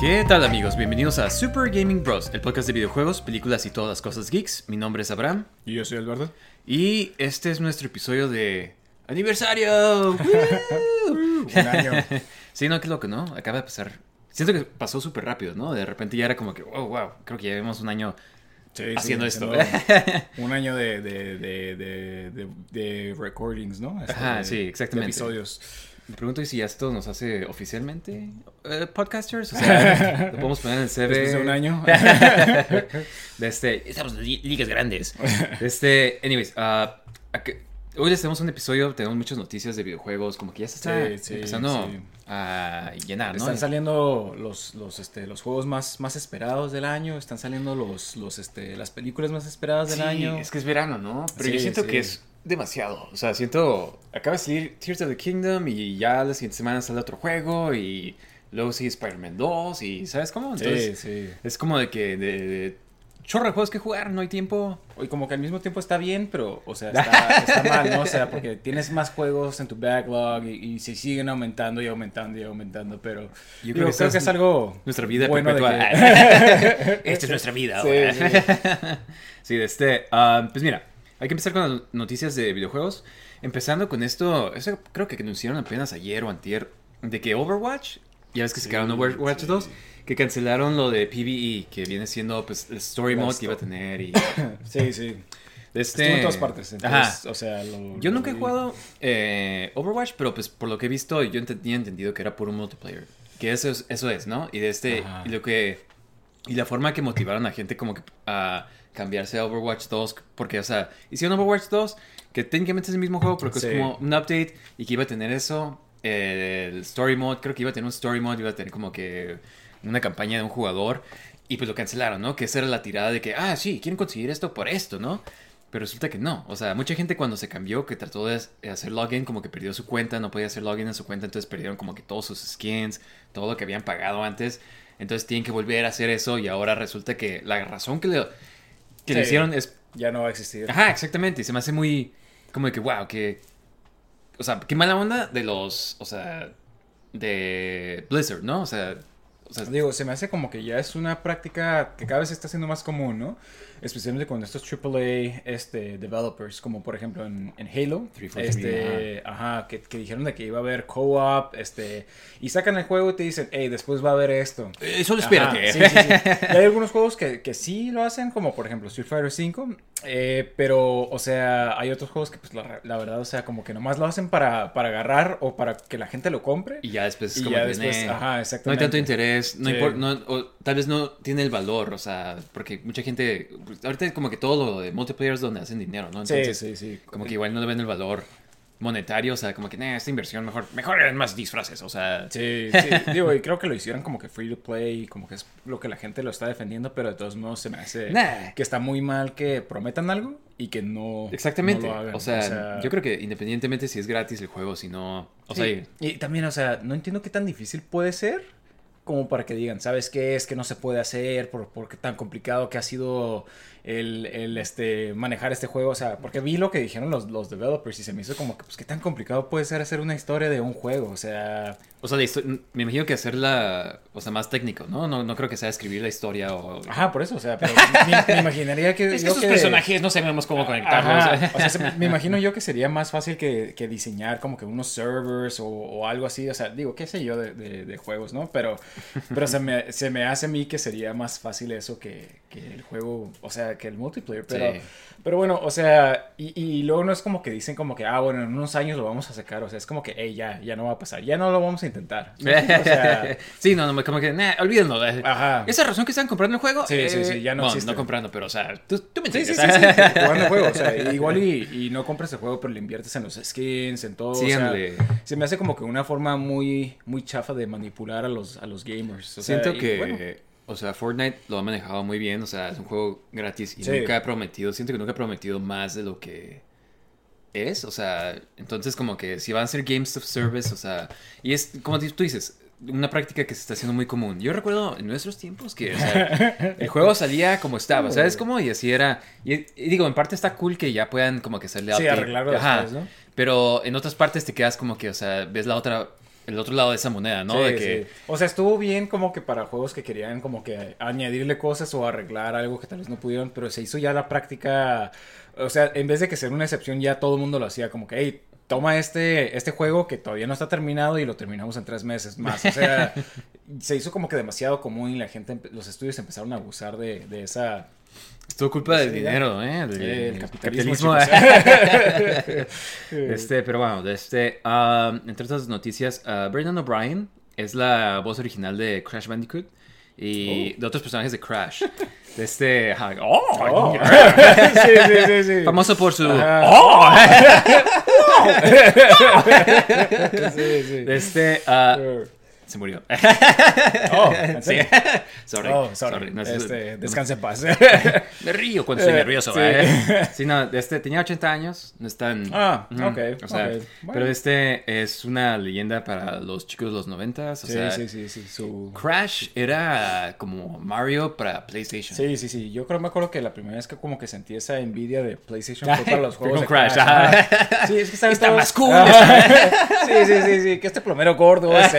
¿Qué tal amigos? Bienvenidos a Super Gaming Bros, el podcast de videojuegos, películas y todas las cosas geeks. Mi nombre es Abraham Y yo soy Alberto. y este es nuestro episodio de aniversario. Un año. sí, no, qué loco, ¿no? Acaba de pasar. Siento que pasó súper rápido, ¿no? De repente ya era como que, wow, wow, creo que ya llevamos un año Sí, sí, haciendo esto. haciendo un año de, de, de, de, de- de recordings, ¿no? Este, Ajá, sí, exactamente. De episodios. Me pregunto si ya esto nos hace oficialmente eh, podcasters. O sea, lo podemos poner en el CV. Después de un año. de este, estamos en li- ligas grandes. De este, anyways, ah, hoy les tenemos un episodio, tenemos muchas noticias de videojuegos, como que ya se está Sí, sí, empezando sí. a llenar, ¿no? Están saliendo los, los, este, los juegos más, más esperados del año. Están saliendo los, los, este, las películas más esperadas del año. es que es verano, ¿no? Pero yo siento que es demasiado. O sea, siento. Acaba de salir Tears of the Kingdom y ya la siguiente semana sale otro juego y luego sigue Spider-Man 2 y ¿sabes cómo? Entonces, sí, sí. es como de que de, de chorro de juegos que jugar, no hay tiempo. Y como que al mismo tiempo está bien, pero, o sea, está, está mal, ¿no? O sea, porque tienes más juegos en tu backlog y, y se siguen aumentando y aumentando y aumentando, pero Yo creo que creo, esa que es algo Nuestra vida bueno perpetua. que- Esta es nuestra vida Sí, ahora. sí. De este. ah, pues mira, hay que empezar con las noticias de videojuegos. Empezando con esto, eso creo que anunciaron apenas ayer o antier, de que Overwatch, ya ves que se Sí, quedaron Overwatch sí. 2, que cancelaron lo de PvE, que viene siendo pues el story La mode que iba a tener y... Sí, sí. este... Estuvo en todas partes. Ajá. Entonces, o sea, lo- Yo lo nunca he vi. jugado eh, Overwatch, pero pues por lo que he visto, yo tenía entendido que era puro multiplayer. Que eso es, eso es ¿no? Y de este, Ajá. y lo que, y la forma que motivaron a gente como que a cambiarse a Overwatch 2, porque, o sea, hicieron Overwatch 2, que técnicamente es el mismo juego, pero que Sí. es como un update y que iba a tener eso, eh, el story mode, creo que iba a tener un story mode, iba a tener como que una campaña de un jugador, y pues lo cancelaron, ¿no? Que esa era la tirada de que, ah, sí, quieren conseguir esto por esto, ¿no? Pero resulta que no. O sea, mucha gente cuando se cambió, que trató de hacer login, como que perdió su cuenta, no podía hacer login en su cuenta, entonces perdieron como que todos sus skins, todo lo que habían pagado antes. Entonces tienen que volver a hacer eso y ahora resulta que la razón que le, que le Sí. hicieron es... Ya no va a existir. Ajá, exactamente. Y se me hace muy... Como de que, wow, que... O sea, qué mala onda de los... O sea, de Blizzard, ¿no? O sea... O sea Digo, se me hace como que ya es una práctica que cada vez está siendo más común, ¿no? Especialmente con estos AAA este, developers, como por ejemplo en, en Halo. 343, Este, ajá, que, que dijeron de que iba a haber co-op, este, y sacan el juego y te dicen, hey, después va a haber esto. solo Ajá, espérate. sí, sí, sí. Y hay algunos juegos que, que sí lo hacen, como por ejemplo Street Fighter V, eh, pero, o sea, hay otros juegos que, pues, la, la verdad, o sea, como que nomás lo hacen para, para agarrar o para que la gente lo compre. Y ya después es Y como ya después, ajá, No hay exactamente. tanto interés, no Sí. impor- no- o tal vez no tiene el valor, o sea, porque mucha gente, pues, ahorita es como que todo lo de multiplayer es donde hacen dinero, ¿no? Sí, Entonces, sí, sí. como que igual no le ven el valor monetario, o sea, como que, nah, esta inversión mejor, mejor eran más disfraces, o sea, Sí, sí, digo, y creo que lo hicieron como que free to play, como que es lo que la gente lo está defendiendo, pero de todos modos se me hace Nah. que está muy mal que prometan algo y que no, exactamente, no lo hagan. o, sea, yo creo que independientemente si es gratis el juego, si no, o sea, sí. y también, o sea, no entiendo qué tan difícil puede ser como para que digan, ¿sabes qué es que no se puede hacer? ¿Por, por qué tan complicado que ha sido el, el, este, manejar este juego? O sea, porque vi lo que dijeron los, los developers y se me hizo como que, pues, qué tan complicado puede ser hacer una historia de un juego, o sea... o sea, me imagino que hacerla, o sea, más técnico, ¿no? No, no creo que sea escribir la historia o... Ajá, por eso, o sea, pero me, me imaginaría que... Es que esos personajes no sabemos cómo conectarlos. Ajá, O sea, se- me imagino yo que sería más fácil que, que diseñar como que unos servers o, o algo así. O sea, digo, qué sé yo de, de- de juegos, ¿no? Pero, pero se, me, se me hace a mí que sería más fácil eso que, que el juego, o sea, que el multiplayer. Pero, Sí. pero bueno, o sea, y, y luego no es como que dicen como que, ah, bueno, en unos años lo vamos a sacar. O sea, es como que, hey, ya, ya no va a pasar. Ya no lo vamos a intentar. O sea, sí, no, no, como que, nah, olvídenlo. ajá. Esa razón que están comprando el juego. Sí, sí, sí, ya no bueno, existe. no comprando, pero, o sea, tú, tú me Sí, sí, entiendes. sí, sí, jugando el juego, o sea, igual y, y no compras el juego, pero le inviertes en los skins, en todo, Sí, o sea, se me hace como que una forma muy, muy chafa de manipular a los, a los gamers, o sea, Siento y que, bueno, o sea, Fortnite lo ha manejado muy bien, o sea, es un juego gratis y Sí. nunca ha prometido, siento que nunca ha prometido más de lo que es, o sea, entonces como que si van a ser games of service, o sea, y es como tú dices, una práctica que se está haciendo muy común. Yo recuerdo en nuestros tiempos que o sea, el juego salía como estaba, ¿sabes cómo? Y así era. Y, y digo, en parte está cool que ya puedan como que hacerle Sí, arreglarlo después, ¿no? Pero en otras partes te quedas como que, o sea, ves la otra el otro lado de esa moneda, ¿no? Sí, de que, sí. O sea, estuvo bien como que para juegos que querían como que añadirle cosas o arreglar algo que tal vez no pudieron, pero se hizo ya la práctica, o sea, en vez de que ser una excepción, ya todo el mundo lo hacía como que, hey, toma este, este juego que todavía no está terminado y lo terminamos en tres meses más. O sea, se hizo como que demasiado común y la gente, los estudios empezaron a abusar de, de esa... es todo culpa del dinero, ¿eh? Del- eh, el capitalismo. capitalismo. chicos. este, pero bueno, de este, ah, entre otras noticias, ah, Brendan O'Brien es la voz original de Crash Bandicoot y de otros personajes de Crash. De este, oh, Oh. sí, sí, sí, sí. famoso por su, oh, Sí, sí. de este, ah, se murió. Oh, ¿en Sí. sorry, Oh, sorry. No, es- este, descanse en paz. Me río cuando estoy Eh, nervioso. sí. ¿eh? Sí, no, este tenía 80 años, no es tan... Ah, ok, O sea, ok, bueno. pero este es una leyenda para los chicos de los 90 o Sí, sea, sí, sí, sí. Su... Crash era como Mario para PlayStation. Sí, sí, sí. Yo creo me acuerdo que la primera vez que como que sentí esa envidia de PlayStation fue para los juegos de Crash, Ajá. ajá. Sí, es que Está todos- más cool, Ajá. Sí, sí, sí, sí. Que este plomero gordo, ese,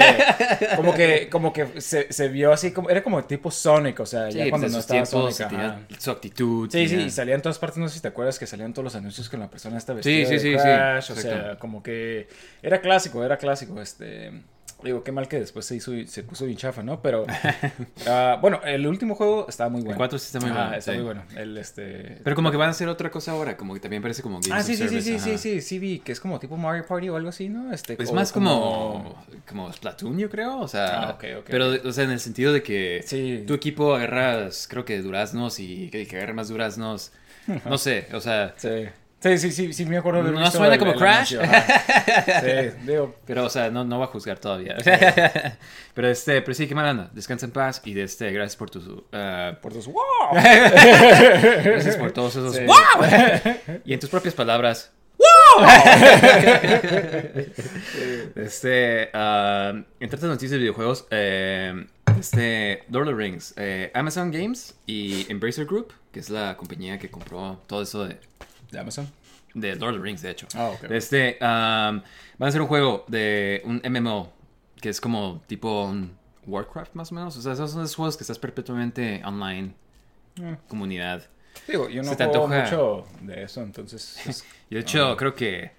como que, como que se, se vio así como, era como tipo Sonic, o sea, Sí, ya pues cuando en no estaba tiempos Sonic. tenía su actitud. Sí, sí, y salía en todas partes, no sé si te acuerdas que salían todos los anuncios con la persona esta Sí, vestida sí, de sí, sí, Crash, o sea, como que era clásico, era clásico, este, digo, qué mal que después se hizo, se puso bien chafa, ¿no? Pero, ah, bueno, el último juego estaba muy bueno. El 4 sí está muy Ajá, bueno, está sí. muy bueno, el, este... Pero como que van a hacer otra cosa ahora, como que también parece como Games Ah, sí, sí, sí, Service, sí, sí, sí, sí, vi, que es como tipo Mario Party o algo así, ¿no? Este, Es o más como, como Splatoon, yo creo, o sea, Ah, ok, ok, pero, o sea, en el sentido de que Sí. tu equipo agarras, creo que duraznos y que, que agarre más duraznos, no sé, o sea, Sí. Sí, sí, sí, sí, me acuerdo de ¿No visto suena el- como el Crash? anuncio. Sí, digo, pero, o sea, no, no va a juzgar todavía. pero este, pero sí, qué mal anda, descansa en paz y de este, gracias por tu, ah, por tus wow. gracias por todos esos, Sí. ¡wow! Y en tus propias palabras, Este, ah, entre otras noticias de videojuegos, eh, este, Lord of the Rings, eh, Amazon Games y Embracer Group, que es la compañía que compró todo eso de, ¿De Amazon? de Lord of the Rings, de hecho. Ah, ok. Este, ah, van a hacer un juego de un MMO, que es como tipo un Warcraft más o menos. O sea, esos son esos juegos que estás perpetuamente online, Mm. comunidad. Digo, yo no ¿Se te juego mucho de eso, entonces... pues, Y de hecho, Ah. creo que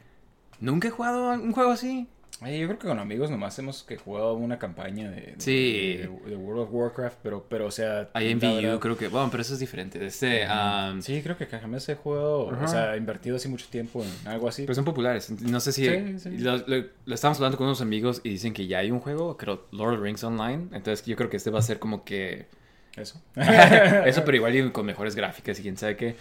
nunca he jugado un juego así. Ay, yo creo que con amigos nomás hemos que jugado una campaña de, de- Sí. de, de World of Warcraft, pero, pero o sea... VU, verdad- creo que, bueno, pero eso es diferente. Este, ah, Sí, creo que jamás he jugado, o sea, invertido así mucho tiempo en algo así. Pero son populares. No sé si. Sí, sí. Lo, lo- lo estábamos hablando con unos amigos y dicen que ya hay un juego, creo, Lord of the Rings Online. Entonces yo creo que este va a ser como que. Eso. Eso, pero igual con mejores gráficas y quién sabe qué.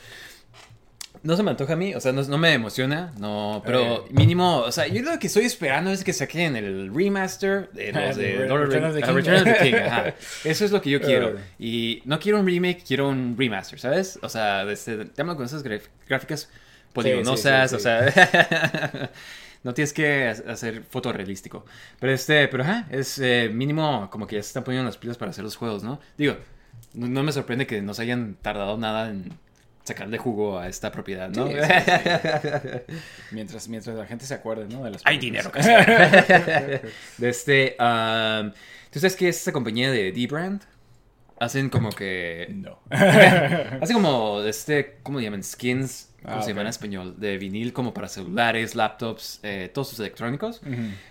No se me antoja a mí, o sea, no, no me emociona, no, pero mínimo, o sea, yo lo que estoy esperando es que saquen el remaster de los de Re- Lord of the Return of Rings. the ah, King. Return of the King, ajá. Eso es lo que yo quiero. Y no quiero un remake, quiero un remaster, ¿sabes? O sea, este, te hablo con esas gráficas poligonosas, sí, o sí. sea, no tienes que ha- hacer fotorrealístico. Pero este, pero ajá, es eh, mínimo como que ya se están poniendo las pilas para hacer los juegos, ¿no? Digo, no, no me sorprende que no se hayan tardado nada en sacarle jugo a esta propiedad, ¿no? Sí, sí, Mientras, mientras la gente se acuerde, ¿no? De las Hay dinero. De este, um, ¿tú sabes qué es esta compañía de D-Brand? Hacen como que No. Hace como, este, ¿cómo le llaman? Skins, ¿cómo Ah, se llama en español? De vinil como para celulares, laptops, eh, todos sus electrónicos.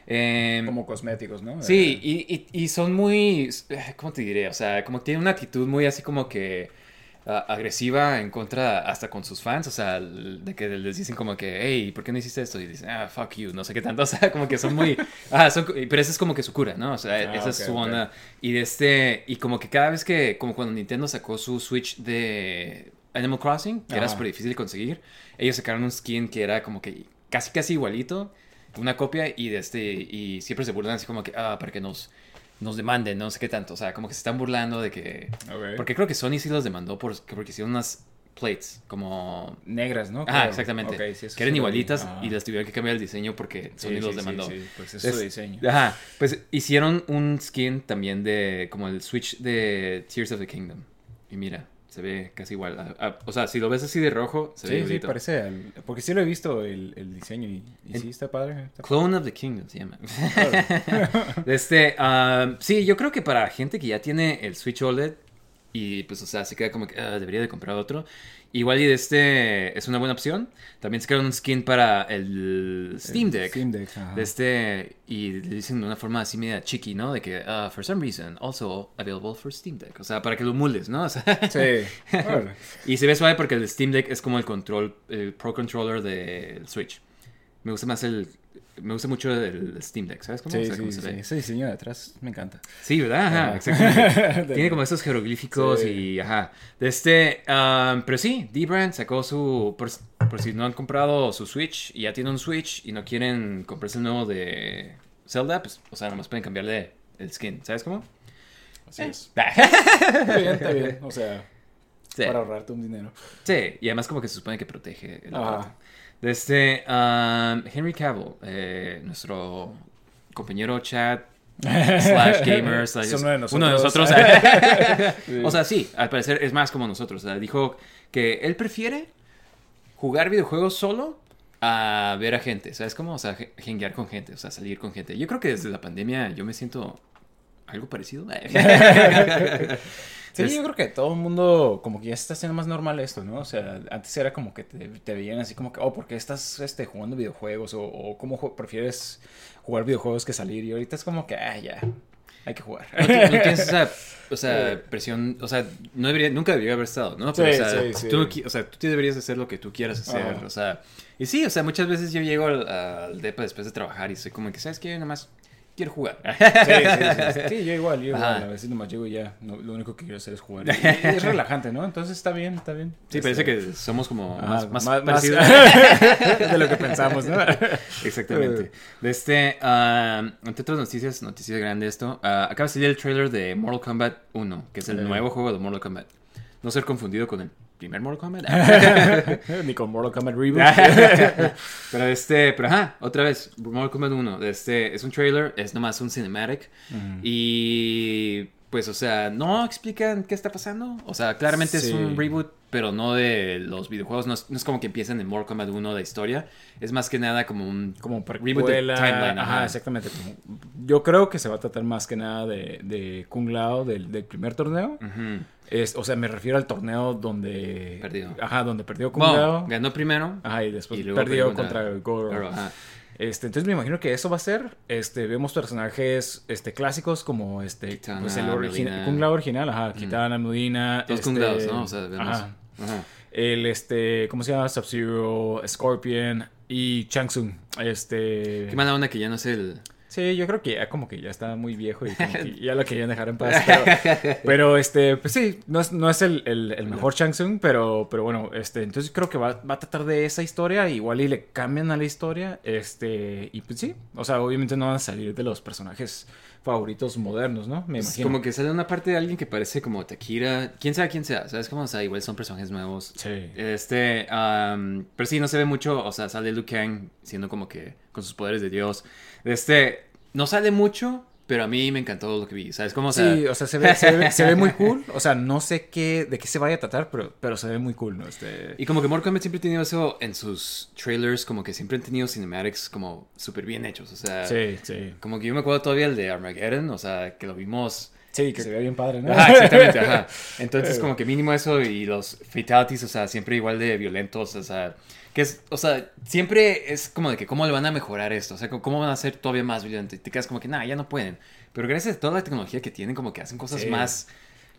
Em, Como cosméticos, ¿no? sí, y, y- y son muy, eh, ¿cómo te diré? O sea, como tienen una actitud muy así como que agresiva en contra hasta con sus fans. O sea, de que les dicen como que, hey, ¿por qué no hiciste esto? Y dicen, ah, fuck you, no sé qué tanto. O sea, como que son muy... Ah, son, pero esa es como que su cura, ¿no? O sea, Ah, esa es su onda. Y de este, y como que cada vez que, como cuando Nintendo sacó su Switch de Animal Crossing, que era súper difícil de conseguir, ellos sacaron un skin que era como que casi casi igualito, una copia, y de este, y siempre se burlan así como que, ah, para que nos, nos demanden, no sé qué tanto. O sea, como que se están burlando de que. Porque creo que Sony sí los demandó por, porque hicieron unas plates, como. Negras, ¿no? Ah, exactamente. Ok, sí, eso que eran igualitas Ah. y les tuvieron que cambiar el diseño porque Sony sí, los sí, demandó. sí, Pues es su Es- diseño. Ajá, pues hicieron un skin también de como el Switch de Tears of the Kingdom. Y mira, se ve casi igual. O sea, si lo ves así de rojo, se ve Sí, sí, parece. al- porque sí lo he visto el, el diseño y, y El- sí está padre. está Clone of the Kingdom se llama. Este, ah, sí, yo creo que para gente que ya tiene el Switch OLED y pues, o sea, se queda como que ah, debería de comprar otro. Igual y de este es una buena opción. También sacaron un skin para el Steam Deck. Steam Deck, ajá. De este, y le dicen de una forma así media chiqui, ¿no? De que, ah, for some reason, also available for Steam Deck. O sea, para que lo mules, ¿no? O sea, Sí. y se ve suave porque el Steam Deck es como el control, el Pro Controller del Switch. Me gusta más el, me gusta mucho el Steam Deck, ¿sabes cómo? O Sí, sea, sí, cómo se sí. Ese diseño de atrás me encanta. Sí, ¿verdad? Ajá, Ajá. exactamente. Tiene como esos jeroglíficos y ajá. De este, um, pero sí, D-Brand sacó su, por, por si no han comprado su Switch y ya tienen un Switch y no quieren comprarse el nuevo de Zelda, pues, o sea, nomás pueden cambiarle el skin, ¿sabes cómo? Así Eh. es. Está bien, está bien. O sea, Sí. para ahorrarte un dinero. Sí, y además como que se supone que protege el Ajá. aparato. De este, um, Henry Cavill, eh, nuestro compañero chat slash gamer slash uno de nosotros. uno de nosotros. Sí. o sea, sí, al parecer es más como nosotros. O sea, dijo que él prefiere jugar videojuegos solo a ver a gente. ¿Sabes cómo? O sea, je- jenguear con gente, o sea, salir con gente. Yo creo que desde la pandemia yo me siento algo parecido. Sí, Es- yo creo que todo el mundo como que ya se está haciendo más normal esto, ¿no? O sea, antes era como que te, te veían así como que, oh, ¿por qué estás este, jugando videojuegos? O, o cómo prefieres jugar videojuegos que salir. Y ahorita es como que, ah, ya, hay que jugar. No, ti- no tienes esa o sea, presión, o sea, no debería, nunca debería haber estado, ¿no? Pero, Sí, o, sea, sí. Tú, qui- o sea, tú deberías hacer lo que tú quieras hacer, o sea, y sí, o sea, muchas veces yo llego al, al depa después de trabajar y soy como que, ¿sabes qué? Nada más quiero jugar. Sí, sí, sí. Sí, yo igual, yo igual. Ajá. A veces nomás llego y ya, no- lo único que quiero hacer es jugar. Y, y es relajante, ¿no? Entonces está bien, está bien. Sí, Este, parece que somos como ajá, más, más, más- parecidos. de lo que pensamos, ¿no? Exactamente. De este, ah, entre otras noticias, noticia grande esto, ah, acaba de salir el trailer de Mortal Kombat 1, que es el nuevo juego de Mortal Kombat. No ser confundido con el primer Mortal Kombat. Ni con Mortal Kombat Reboot. pero este, pero ajá, otra vez, Mortal Kombat 1, este, es un trailer, es nomás un cinematic y pues, o sea, no explican qué está pasando, o sea, claramente es un reboot, pero no de los videojuegos, no es, no es como que empiezan en Mortal Kombat 1 de historia, es más que nada como un... como Reboot de timeline, ajá. ajá, exactamente. yo creo que se va a tratar más que nada de, de Kung Lao del, del primer torneo. Ujú. Es, o sea, me refiero al torneo donde Perdió. Ajá, donde perdió Kung Bueno, Lao. ganó primero. Ajá, y después y luego perdió contra contra Goro. Pero, ajá. Este, entonces me imagino que eso va a ser. Este, vemos personajes este, clásicos como este, Kitana, pues el origi- Melina. Kung Lao original, ajá, Kitana, Medina. Dos este, Kung Laos, ¿no? O sea, vemos. Ajá. Ajá. El este, ¿cómo se llama? Sub-Zero, Scorpion y Chang Tsung. Este. Qué mala onda que ya no es el... Sí, yo creo que ya como que ya está muy viejo y como que ya lo querían dejar en paz. Pero, pero, este, pues sí, no es, no es el, el- el mejor Shang Tsung, pero, pero bueno, este, entonces creo que va, va a tratar de esa historia, igual y le cambian a la historia, este, y pues sí, o sea, obviamente no van a salir de los personajes favoritos modernos, ¿no? Me Es imagino. como que sale una parte de alguien que parece como Takira. Quién sabe quién sea, ¿sabes cómo? O sea, igual son personajes nuevos. Sí. Este, am, pero sí, no se ve mucho, o sea, sale Liu Kang siendo como que con sus poderes de Dios. Este, no sale mucho, pero a mí me encantó lo que vi, ¿sabes cómo? O sea, sí, o sea, se ve, se, ve, se ve muy cool. O sea, no sé qué, de qué se vaya a tratar, pero, pero se ve muy cool, ¿no? Este... Y como que Mortal Kombat siempre ha tenido eso en sus trailers, como que siempre han tenido cinematics como súper bien hechos, o sea, Sí, sí. como que yo me acuerdo todavía el de Armageddon, o sea, que lo vimos Sí, que se ve bien padre, ¿no? Ajá, exactamente, ajá. Entonces, como que mínimo eso y los fatalities, o sea, siempre igual de violentos, o sea, que es, o sea, siempre es como de que cómo le van a mejorar esto, o sea, cómo van a ser todavía más violento y te quedas como que, nada, ya no pueden. Pero gracias a toda la tecnología que tienen, como que hacen cosas Sí. más,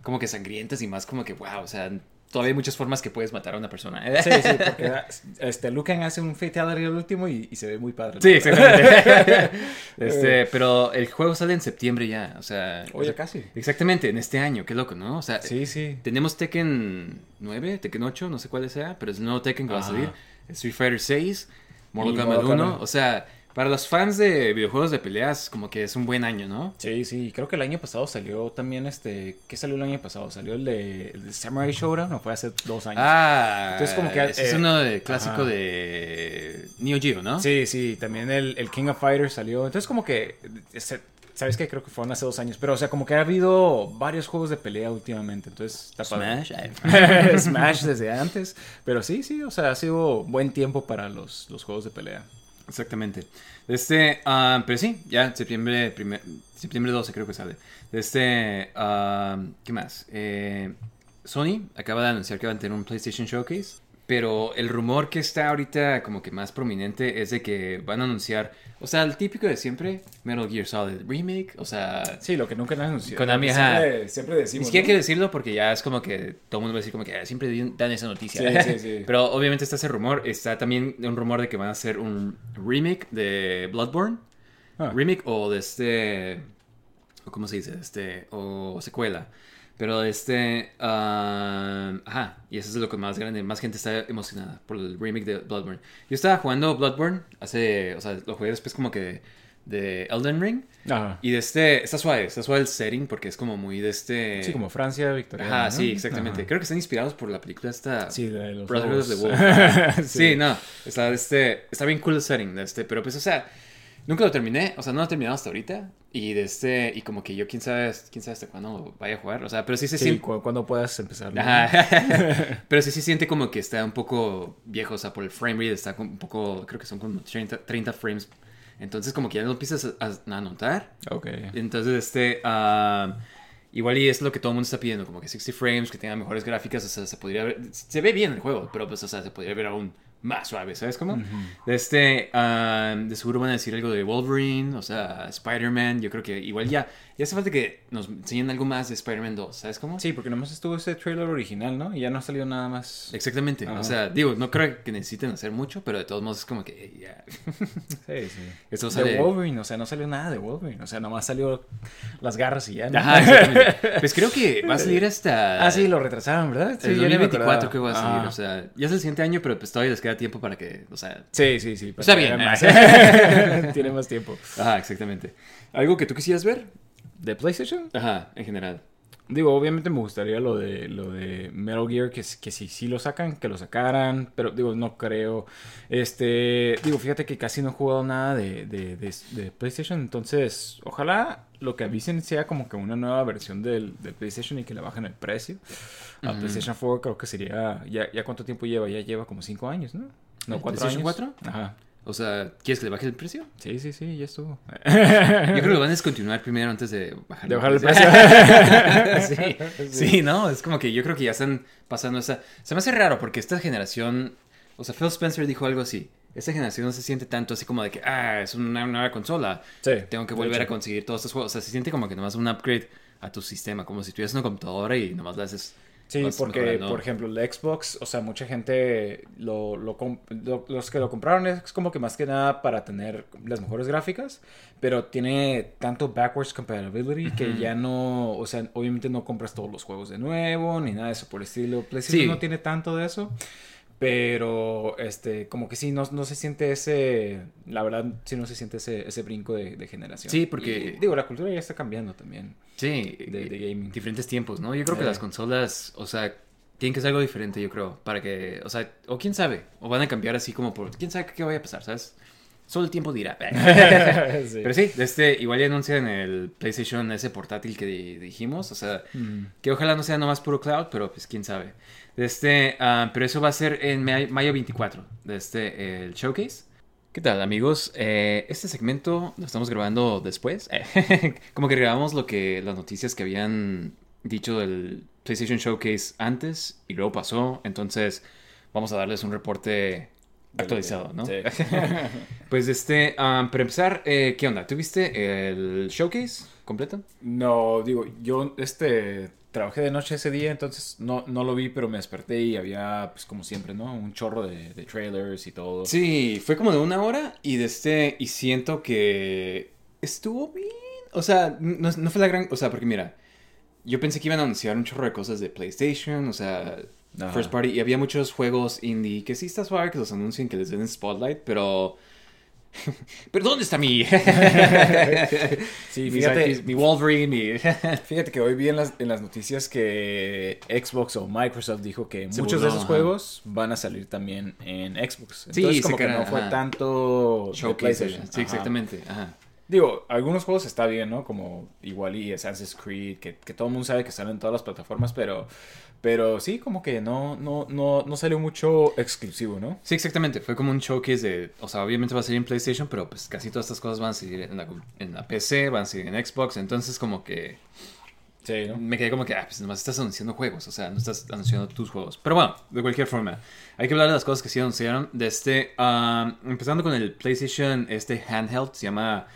como que sangrientas y más como que, wow, o sea, todavía hay muchas formas que puedes matar a una persona. Sí, sí, porque este, Lucan hace un fatality al último y, y se ve muy padre. Sí, exactamente. este, pero el juego sale en septiembre ya, o sea, Oye, casi. exactamente, en este año, qué loco, ¿no? O sea, Sí, sí. Tenemos Tekken 9, Tekken 8, no sé cuál sea, pero es el nuevo Tekken que va a salir. Street Fighter 6, Mortal Kombat Mortal 1. Kombat. O sea, para los fans de videojuegos de peleas, como que es un buen año, ¿no? Sí, sí. Creo que el año pasado salió también este. ¿Qué salió el año pasado? Salió el de, el de Samurai Showdown, no fue hace dos años. Ah, Entonces, como que, ese es eh, uno de clásico ajá. de Neo Geo, ¿no? Sí, sí. También el, el King of Fighters salió. Entonces, como que. se- ¿Sabes qué? Creo que fueron hace dos años. Pero, o sea, como que ha habido varios juegos de pelea últimamente. Entonces, está padre. Smash. Smash desde antes. Pero sí, sí, o sea, ha sido buen tiempo para los, los juegos de pelea. Exactamente. Este, ah, pero sí, ya septiembre, primer, septiembre 12 creo que sale. Este, ah, ¿qué más? Eh, Sony acaba de anunciar que van a tener un PlayStation Showcase. Pero el rumor que está ahorita como que más prominente es de que van a anunciar, o sea, el típico de siempre, Metal Gear Solid Remake, o sea... Sí, lo que nunca han anunciado. Konami, que siempre, siempre decimos. Ni siquiera ¿no? quiero decirlo porque ya es como que todo el mundo va a decir como que ah, siempre dan esa noticia. Sí, sí, sí. Pero obviamente está ese rumor. Está también un rumor de que van a hacer un remake de Bloodborne. Ah. Remake o de este... ¿Cómo se dice? Este... O secuela. Pero este... ah, ajá. Y eso es lo que más grande. Más gente está emocionada por el remake de Bloodborne. Yo estaba jugando Bloodborne hace... O sea, lo jugué después como que de Elden Ring. Ajá. Y de este... Está suave. Está suave el setting porque es como muy de este... Sí, como Francia, Victoria. Ajá, sí, exactamente. Creo que están inspirados por la película esta Sí, de los Brotherhood of the. Wolf. sí. Sí. no, está este está bien cool el setting de este, pero pues o sea, nunca lo terminé, o sea, no lo he terminado hasta ahorita y de este y como que yo quién sabe, quién sabe hasta cuándo vaya a jugar, o sea, pero sí se Sí, siente cu- cuando puedas empezar. ¿no? Ajá. pero sí se siente como que está un poco viejo, o sea, por el frame rate está un poco, creo que son como 30, 30 frames. Entonces como que ya no empiezas a, a notar. Ok. Entonces, este. ah, igual y es lo que todo el mundo está pidiendo, como que 60 frames, que tenga mejores gráficas, o sea, se podría ver. Se ve bien el juego, pero pues, o sea, se podría ver aún más suave, ¿sabes cómo? De este. ah, de seguro van a decir algo de Wolverine, o sea, Spider-Man. Yo creo que igual ya. Ya hace falta que nos enseñen algo más de Spider-Man 2, ¿sabes cómo? Sí, porque nomás estuvo ese trailer original, ¿no? Y ya no ha salido nada más. Exactamente. Ajá. O sea, digo, no creo que necesiten hacer mucho, pero de todos modos es como que ya. Sí, sí. Esto De sale. Wolverine, o sea, no salió nada de Wolverine. O sea, nomás salió las garras y ya. ¿no? Ajá, exactamente. Pues creo que va a salir hasta. Ah, sí, lo retrasaron, ¿verdad? Sí, el ya ni me 2024 acordaba. que va a salir, Ajá. o sea, ya es el siguiente año, pero pues todavía les queda tiempo para que, o sea, Sí, sí, sí. Está bien, más. Tiene más tiempo. ajá, exactamente. ¿Algo que tú quisieras ver? ¿De PlayStation? Ajá, en general. Digo, obviamente me gustaría lo de lo de Metal Gear, que, que si sí lo sacan, que lo sacaran, pero digo, no creo. Este, digo, fíjate que casi no he jugado nada de, de, de- de PlayStation, entonces ojalá lo que avisen sea como que una nueva versión del, del PlayStation y que le bajen el precio. A. PlayStation 4 creo que sería, ya, ya cuánto tiempo lleva, ya lleva como 5 años, ¿no? No, ¿El 4 años. PlayStation 4? Ajá. O sea, ¿quieres que le baje el precio? Sí, sí, sí, ya estuvo. Yo creo que lo van a descontinuar primero antes de bajar De bajar el precio. sí, sí, no, es como que yo creo que ya están pasando esa... Se me hace raro porque esta generación, o sea, Phil Spencer dijo algo así. Esta generación no se siente tanto así como de que, ah, es una nueva consola. Sí, Tengo que volver a conseguir todos estos juegos. O sea, se siente como que nomás un upgrade a tu sistema, como si tuvieras una computadora y nomás le haces... Sí, porque, mejorando. por ejemplo, el Xbox, o sea, mucha gente, lo, lo lo- los que lo compraron es como que más que nada para tener las mejores gráficas, pero tiene tanto backwards compatibility que ya no, o sea, obviamente no compras todos los juegos de nuevo, ni nada de eso por el estilo. PlayStation Sí. no tiene tanto de eso. Pero, este, como que sí, no, no se siente ese, la verdad, sí no se siente ese, ese brinco de, de generación. Sí, porque- Y, digo, la cultura ya está cambiando también Sí, de, de gaming. diferentes tiempos, ¿no? Yo creo que Eh. las consolas, o sea, tienen que ser algo diferente, yo creo, para que, o sea, o quién sabe, o van a cambiar así como por, quién sabe qué vaya a pasar, ¿sabes? Solo el tiempo dirá. Sí. Pero sí, este, igual ya anuncian el PlayStation ese portátil que di- dijimos, o sea, Mm. que ojalá no sea nomás puro cloud, pero pues quién sabe. Este, ah, pero eso va a ser en ma- mayo 24, de este, el showcase. ¿Qué tal amigos? Eh, este segmento lo estamos grabando después. Como que grabamos lo que las noticias que habían dicho del PlayStation Showcase antes y luego pasó. Entonces vamos a darles un reporte actualizado, ¿no? Sí. Pues este, para empezar, eh, ¿qué onda? ¿Tuviste el showcase completo? No, digo, yo este trabajé de noche ese día, entonces no, no lo vi, pero me desperté y había, pues como siempre, ¿no? Un chorro de, de trailers y todo. Sí, fue como de una hora y de este, y siento que estuvo bien. O sea, no, no fue la gran, o sea, porque mira, yo pensé que iban a anunciar un chorro de cosas de PlayStation, o sea, Ajá. first party, y había muchos juegos indie que sí está suave que los anuncien, que les den spotlight, pero... ¿Pero dónde está mi... Sí, fíjate, mi Wolverine, mi... fíjate que hoy vi en las, en las noticias que Xbox o Microsoft dijo que Se muchos de esos ajá. juegos van a salir también en Xbox. Sí, Entonces se como que no fue ajá. tanto Showcase, sí, exactamente, ajá. Digo, algunos juegos está bien, ¿no? Como igual y Assassin's Creed, que, que todo el mundo sabe que salen en todas las plataformas, pero, pero sí, como que no, no, no, no salió mucho exclusivo, ¿no? Sí, exactamente. Fue como un showcase de. O sea, obviamente va a salir en PlayStation, pero pues casi todas estas cosas van a seguir en la, en la PC, van a seguir en Xbox. Entonces, como que. Sí, ¿no? Me quedé como que, ah, pues nomás estás anunciando juegos, o sea, no estás anunciando tus juegos. Pero bueno, de cualquier forma, hay que hablar de las cosas que sí anunciaron. De este, ah, empezando con el PlayStation, este handheld, se llama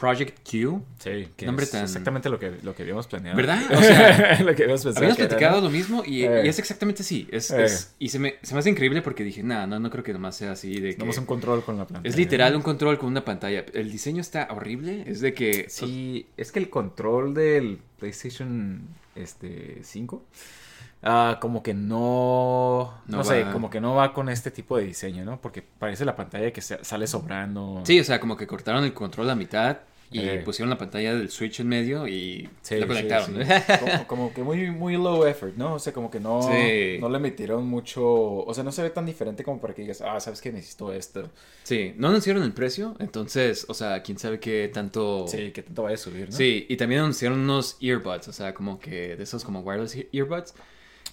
Project Q. Sí, que Nombre es tan- exactamente lo que, lo que habíamos planeado. ¿Verdad? O sea, lo que habíamos pensado Habíamos que era, platicado ¿no? lo mismo y, Eh. y es exactamente así. Es, Eh. es- y se me, se me hace increíble porque dije, nada, no, no creo que nomás sea así. De que Tenemos un control con la pantalla. es literal un control con una pantalla. El diseño está horrible. Es de que. Sí, es que el control del PlayStation este 5 ah, como que no no, No sé, como que no va con este tipo de diseño, ¿no? Porque parece la pantalla que sale sobrando. Sí, o sea, como que cortaron el control a mitad y Eh. pusieron la pantalla del Switch en medio y Sí, conectaron. sí. Como, como que muy, muy low effort, ¿no? O sea, como que no, no le metieron mucho. O sea, no se ve tan diferente como para que digas, ah, sabes que necesito esto. Sí, no anunciaron el precio, entonces, o sea, quién sabe qué tanto... Sí, que tanto vaya a subir, ¿no? Sí, y también anunciaron unos earbuds, o sea, como que de esos como wireless ear- earbuds.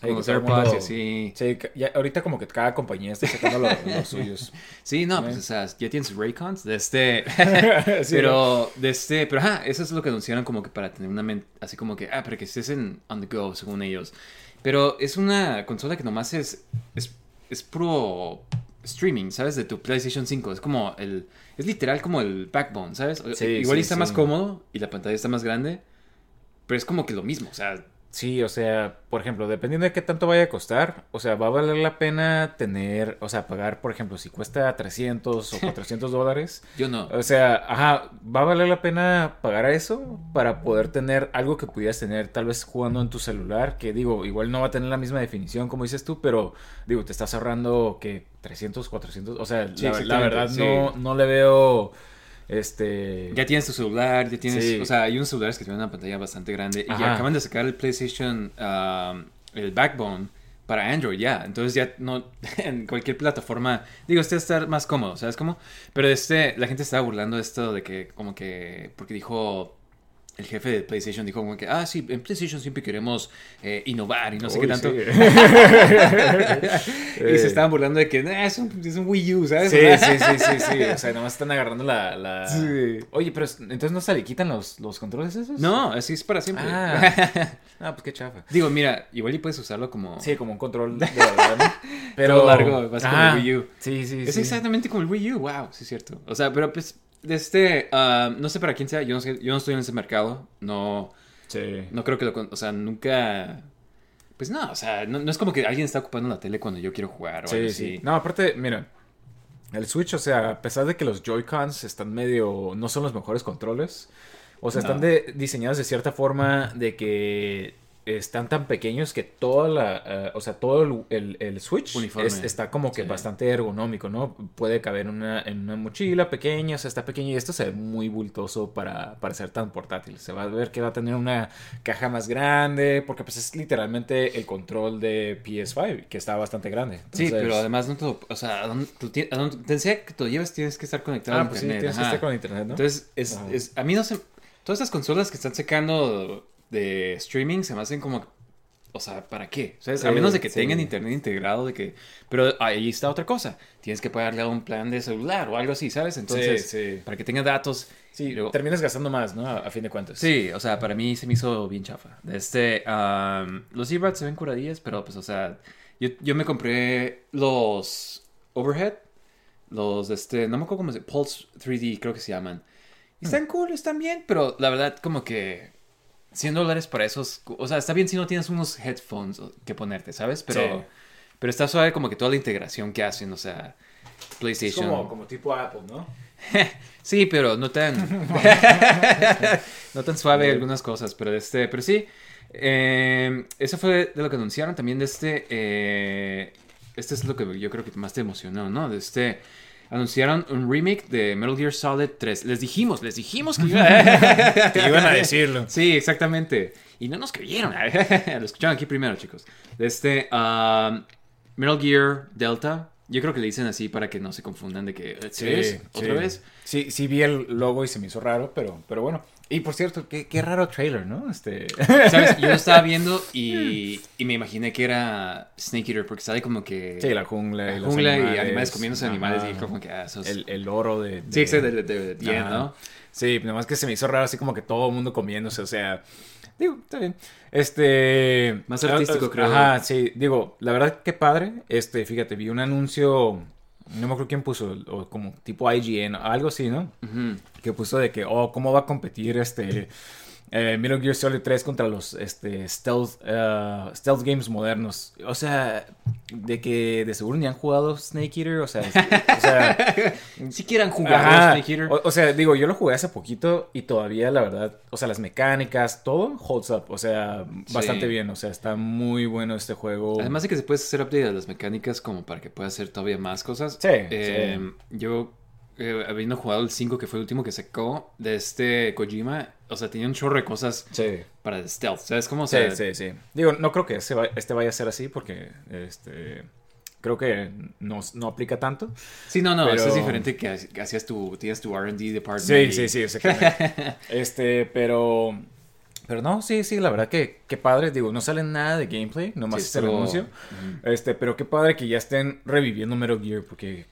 Como el AirPods y así. Sí, ya, ahorita como que cada compañía está sacando lo- los suyos. Sí, no, Sí. pues, o sea, ya tienes Raycons de este... Sí, pero, de este... Pero, ajá, eso es lo que anunciaron como que para tener una mente... Así como que, ah, para que estés en on the go, según ellos. Pero es una consola que nomás es... Es, es puro streaming, ¿sabes? De tu PlayStation 5. Es como el... Es literal como el backbone, ¿sabes? Sí, Igual sí, está sí. más cómodo y la pantalla está más grande. Pero es como que lo mismo, o sea... Sí, o sea, por ejemplo, dependiendo de qué tanto vaya a costar, o sea, va a valer la pena tener, o sea, pagar, por ejemplo, si cuesta 300 o 400 dólares, Yo no. o sea, ajá, va a valer la pena pagar a eso para poder tener algo que pudieras tener tal vez jugando en tu celular, que digo, igual no va a tener la misma definición como dices tú, pero digo, te estás ahorrando que 300, 400, o sea, Sí, la, verdad sí. no, no le veo, este... Ya tienes tu celular, ya tienes... Sí. O sea, hay unos celulares que tienen una pantalla bastante grande. Y Ajá. acaban de sacar el PlayStation, um, el Backbone para Android ya. Entonces ya no... En cualquier plataforma... Digo, este va a estar más cómodo, ¿sabes cómo? Pero este... La gente estaba burlando de esto de que como que... Porque dijo... El jefe de PlayStation dijo como que, ah, sí, en PlayStation siempre queremos eh, innovar y no sé qué tanto. sí. y se estaban burlando de que, "Nah, es, un, es un Wii U, ¿sabes? Sí, sí, sí, sí, sí. O sea, nomás están agarrando la. la... Sí. Oye, pero es- entonces no se le quitan los, los controles esos. No, así es para siempre. Ah. Ah, pues qué chafa. Digo, mira, igual y puedes usarlo como... Sí, como un control de verdad, ¿no? Todo largo, va a ser como Ah, el Wii U. Sí, sí, Es sí. exactamente como el Wii U, wow, sí es cierto. O sea, pero pues, de este, ah, no sé para quién sea, yo no sé, yo no estoy en ese mercado, no, Sí. no creo que lo, o sea, nunca, pues no, o sea, no, no es como que alguien está ocupando la tele cuando yo quiero jugar o algo Sí, sí. así. No, aparte, mira. El Switch, o sea, a pesar de que los Joy-Cons están medio. no son los mejores controles. O sea, No. están de- diseñados de cierta forma de que están tan pequeños que toda la. eh, o sea, todo el, el- el Switch es- está como que Sí. bastante ergonómico, ¿no? Puede caber una, en una mochila pequeña, o sea, está pequeño y esto se ve muy bultoso para, para ser tan portátil. Se va a ver que va a tener una caja más grande, porque pues es literalmente el control de PS5, que está bastante grande. Sí, pero además no todo, o sea, a donde, a donde te enseña que te lo lleves tienes que estar conectado Ah, a pues sí, internet. tienes que estar con internet, ¿no? Entonces, es, a mí no sé, todas estas consolas que están sacando de streaming se me hacen como, o sea, ¿para qué? ¿Sabes? a Sí, menos de que sí. tengan internet integrado, de que, pero ahí está otra cosa, tienes que pagarle a un plan de celular o algo así, ¿sabes? Entonces, sí. para que tenga datos. Sí, luego- terminas gastando más, ¿no? A, a fin de cuentas. Sí, o sea, para mí se me hizo bien chafa. Este, am, los earbuds se ven curadillas, pero pues, o sea, yo, yo me compré los overhead, los, este, no me acuerdo cómo se Pulse 3D creo que se llaman. Y están cool, están bien, pero la verdad como que 100 dólares para esos, o sea, está bien si no tienes unos headphones que ponerte, ¿sabes? Pero, Sí. pero está suave como que toda la integración que hacen, o sea, Es PlayStation. como, como tipo Apple, ¿no? Sí, pero no tan. no tan suave algunas cosas. Pero este. Pero sí. eh, eso fue de lo que anunciaron. También de este. eh, este es lo que yo creo que más te emocionó, ¿no? De este. Anunciaron un remake de Metal Gear Solid 3. Les dijimos, les dijimos que iba Que iban a decirlo. Sí, exactamente. Y no nos creyeron. lo escucharon aquí primero, chicos. De este. um, Metal Gear Delta Yo creo que le dicen así para que no se confundan de que, ¿sí, ¿Otra vez? Sí, sí vi el logo y se me hizo raro, pero, pero bueno. Y por cierto, qué, qué raro trailer, ¿no? Este... ¿Sabes? Yo lo estaba viendo y, y, me imaginé que era Snake Eater porque sale como que... Sí, la jungla. La jungla y animales comiéndose animales y como que... Ah, el, el, oro de... Sí, ese de, de, de, de ¿no? Sí, más que se me hizo raro así como que todo el mundo comiéndose, o sea... Digo, está bien. Este. Más artístico, creo. Ajá, sí. Digo, la verdad, qué padre. Este, fíjate, vi un anuncio. No me acuerdo quién puso, o como tipo IGN, algo así, ¿no? Que puso de que, oh, ¿cómo va a competir este eh, Metal Gear Solid 3 contra los este, stealth, uh, stealth games modernos. O sea, de que de seguro ni han jugado Snake Eater. O sea, o sea siquiera han jugado Snake Eater. O, sea, digo, yo lo jugué hace poquito y todavía, la verdad, o sea, las mecánicas, todo holds up. O sea, bastante bien. O sea, está muy bueno este juego. Además de que se puede hacer update a las mecánicas como para que pueda hacer todavía más cosas. Sí. Eh, yo eh, habiendo jugado el 5, que fue el último que sacó de este Kojima, o sea, tenía un chorro de cosas para el stealth. ¿Sabes cómo? sí, sí, sí. Digo, no creo que este, vaya a ser así porque este creo que no, no, aplica tanto. Sí, no, no, eso es diferente que, hacías tu, tienes tu R&D department. Sí, sí, sí, este, pero, pero no, sí, sí, la verdad que, qué padre, digo, no sale nada de gameplay, nomás sí, es el anuncio, este, pero qué padre que ya estén reviviendo Metal Gear, porque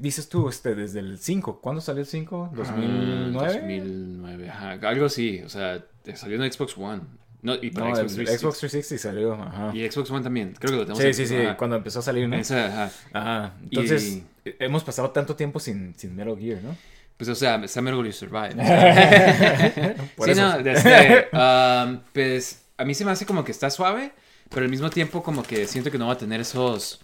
dices tú, este, desde el 5. ¿Cuándo salió el 5? ¿2009? 2009, ajá. Algo así. O sea, salió en Xbox One. No, y para Xbox 360. Xbox 360 salió, ajá. Y Xbox One también. Creo que lo tenemos. Sí, sí, sí. Cuando empezó a salir, ¿no? Esa, ajá. Ajá. Entonces, hemos pasado tanto tiempo sin, sin Metal Gear, ¿no? Pues, o sea, está Metal Gear Survive. sí, eso. no, este, um, pues, a mí se me hace como que está suave, pero al mismo tiempo como que siento que no va a tener esos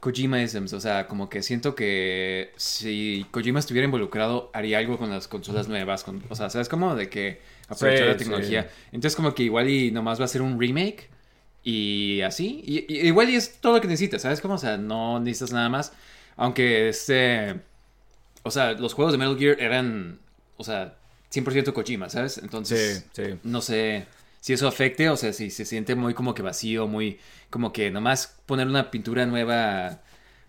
Kojima-isms, o sea, como que siento que si Kojima estuviera involucrado, haría algo con las consolas nuevas, con, o sea, ¿sabes cómo? De que aprovechar la tecnología. Entonces, como que igual y nomás va a ser un remake y así, y, igual y es todo lo que necesitas, ¿sabes cómo? O sea, no necesitas nada más, aunque este, o sea, los juegos de Metal Gear eran, o sea, 100% Kojima, ¿sabes? Entonces, no sé si eso afecte, o sea, si se siente muy como que vacío, muy como que nomás poner una pintura nueva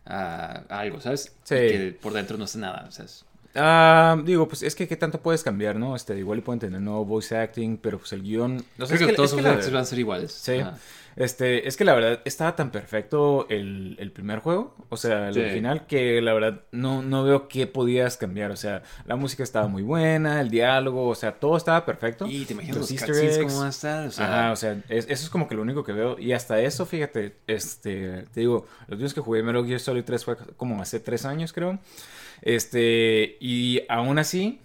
a, algo, ¿sabes? Sí. que por dentro no está nada, ¿sabes? Ah, digo, pues es que qué tanto puedes cambiar, ¿no? Este, igual pueden tener nuevo voice acting, pero pues el guion... No sé, Creo que, todos los van a ser iguales. Sí. Este, es que la verdad estaba tan perfecto el, el primer juego, o sea, el original, que la verdad no, no veo qué podías cambiar. O sea, la música estaba muy buena, el diálogo, o sea, todo estaba perfecto. Y te imaginas los, easter eggs, cómo va a estar. O sea, Ajá, o sea, eso es como que lo único que veo. Y hasta eso, fíjate, este, te digo, los días que jugué Metal Gear Solid 3 fue como hace tres años, creo. Este, y aún así,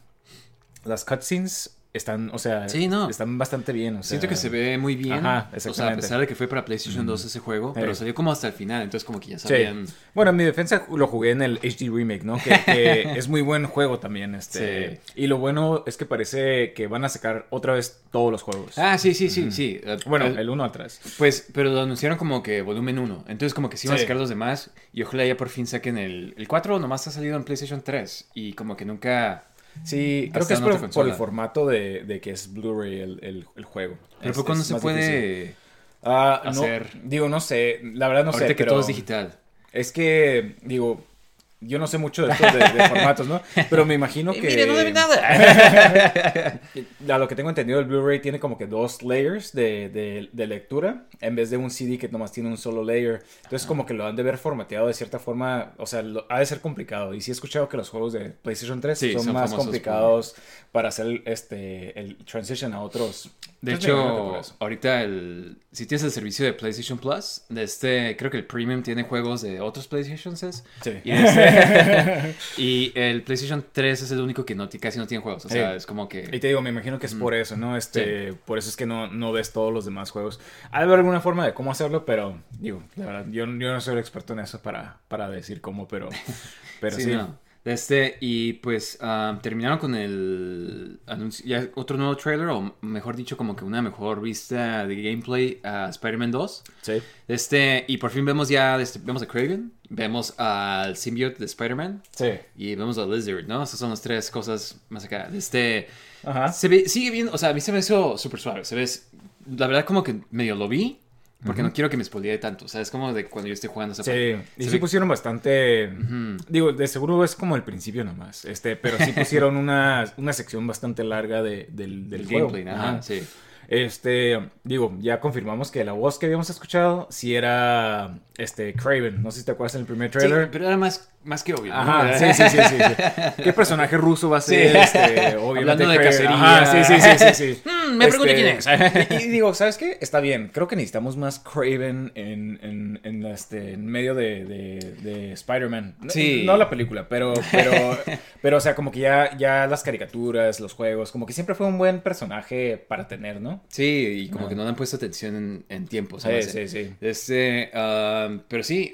las cutscenes están, o sea, están bastante bien. Siento que se ve muy bien. Ajá, O sea, a pesar de que fue para PlayStation 2 ese juego, pero salió como hasta el final, entonces como que ya sabían. Bueno, en mi defensa lo jugué en el HD Remake, ¿no? Que, es muy buen juego también. Este. Y lo bueno es que parece que van a sacar otra vez todos los juegos. Ah, sí, sí, sí, sí. Bueno, el 1 atrás. Pues, pero lo anunciaron como que volumen 1. Entonces como que sí van a sacar los demás. Y ojalá ya por fin saquen el. El 4 nomás ha salido en PlayStation 3. Y como que nunca Sí, creo que es por, el formato de, de que es Blu-ray el, el, juego. Pero ¿por qué no se puede ah, hacer? digo, no sé, la verdad no Ahorita sé. que todo es digital. Es que, digo, yo no sé mucho de formatos, ¿no? Pero me imagino que. Mire, no debe nada. a lo que tengo entendido, el Blu-ray tiene como que dos layers de, de, lectura en vez de un CD que nomás tiene un solo layer. Entonces, como que lo han de ver formateado de cierta forma. O sea, ha de ser complicado. Y sí he escuchado que los juegos de PlayStation 3 son, más complicados para hacer este el transition a otros. De hecho, ahorita el si tienes el servicio de PlayStation Plus, de este creo que el Premium tiene juegos de otros PlayStations. Sí. Y este, y el PlayStation 3 es el único que no, casi no tiene juegos. O sea, es como que. Y te digo, me imagino que es por eso, ¿no? Este, Por eso es que no, no ves todos los demás juegos. Hay alguna forma de cómo hacerlo, pero digo, la verdad, yo, yo no soy el experto en eso para, para decir cómo, pero, pero sí. Este, y pues ah, terminaron con el anuncio, ya otro nuevo trailer, o mejor dicho, como que una mejor vista de gameplay a Spider-Man 2. Sí. Este, y por fin vemos ya, este, vemos a Craven, vemos al symbiote de Spider-Man. Sí. Y vemos a Lizard, ¿no? Esas son las tres cosas más acá. Este, Ajá. Se ve, sigue bien, o sea, a mí se me hizo súper suave. Se ve, la verdad, como que medio lo vi, porque no quiero que me spoilee tanto, o sea, es como de cuando yo esté jugando esa Sí, parte. y Se sí pusieron bastante... Digo, de seguro es como el principio nomás, este, pero sí pusieron una, una sección bastante larga de- del, del El juego. gameplay, ajá, Ajá. sí. Este, digo, ya confirmamos que la voz que habíamos escuchado sí era, este, Craven. No sé si te acuerdas en el primer Sí, trailer. pero era más, más que obvio. ¿no? Ajá, sí, sí, sí, sí, sí. ¿Qué personaje ruso va a ser? Sí. Este, obviamente Hablando de cacería. Ajá, sí, sí, sí, sí, sí. Mm, me pregunto quién es. Y, y digo, ¿sabes qué? Está bien. Creo que necesitamos más Craven en, en, en, este, en medio de, de, de Spider-Man. No- Sí. No la película, pero, pero, pero, o sea, como que ya, ya las caricaturas, los juegos, como que siempre fue un buen personaje para tener, ¿no? Sí, y como No. que no le han puesto atención en, en tiempo, Sí, ¿sabes? sí, sí. Este, um, pero sí,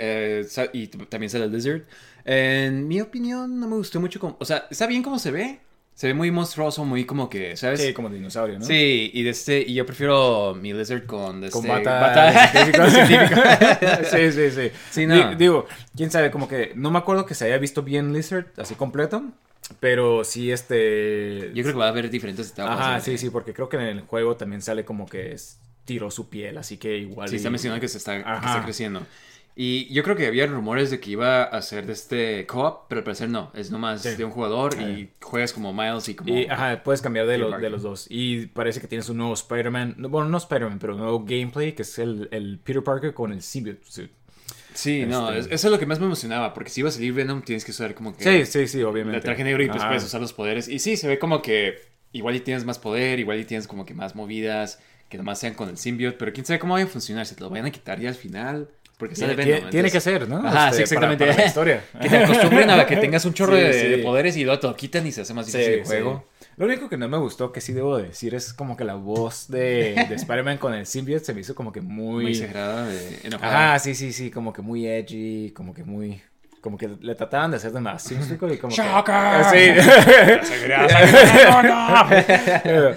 sa- y también sale Lizard. En mi opinión, no me gustó mucho como, o sea, está bien como se ve. Se ve muy monstruoso, muy como que, ¿sabes? Sí, como dinosaurio, ¿no? Sí, y de este, y yo prefiero mi Lizard con de Con este, bata, científico. sí, sí, sí. Sí, no. Di- Digo, quién sabe, como que no me acuerdo que se haya visto bien Lizard así completo, pero sí este... Yo creo que va a haber diferentes etapas. Ajá, sí, sí, porque creo que en el juego también sale como que es- tiró su piel, así que igual... Sí, y- está mencionando que se está, que Ajá. está creciendo. Y yo creo que había rumores de que iba a ser de este co-op, pero al parecer no. Es nomás Sí. de un jugador y juegas como Miles y como... Y, ajá, puedes cambiar de, Parker. de los dos. Y parece que tienes un nuevo Spider-Man. no, Bueno, no Spider-Man, pero un nuevo gameplay que es el, el Peter Parker con el symbiote suit. Sí, no, Este- es- eso es lo que más me emocionaba, porque si iba a salir Venom tienes que usar como que... Sí, sí, sí, obviamente. El traje negro y pues puedes usar los poderes. Y sí, se ve como que igual y tienes más poder, igual y tienes como que más movidas, que nomás sean con el symbiote, pero quién sabe cómo vaya a funcionar, si te lo vayan a quitar ya al final, porque sale Tiene, Venom. tiene que entonces, ser, ¿no? Ajá, Este, sí, exactamente. Para, para la historia. Que te acostumbren a que tengas un chorro Sí, de, sí. de poderes y luego te lo quitan y se hace más difícil el juego. Lo único que no me gustó, que sí debo decir, es como que la voz de, de Spider-Man con el symbiote se me hizo como que muy... Muy exagerada, de enojada. Ajá, sí, sí, sí, como que muy edgy, como que muy... Como que le trataban de hacer de más. ¿Sí me explico? Y como que- ¡Shocker! Sí.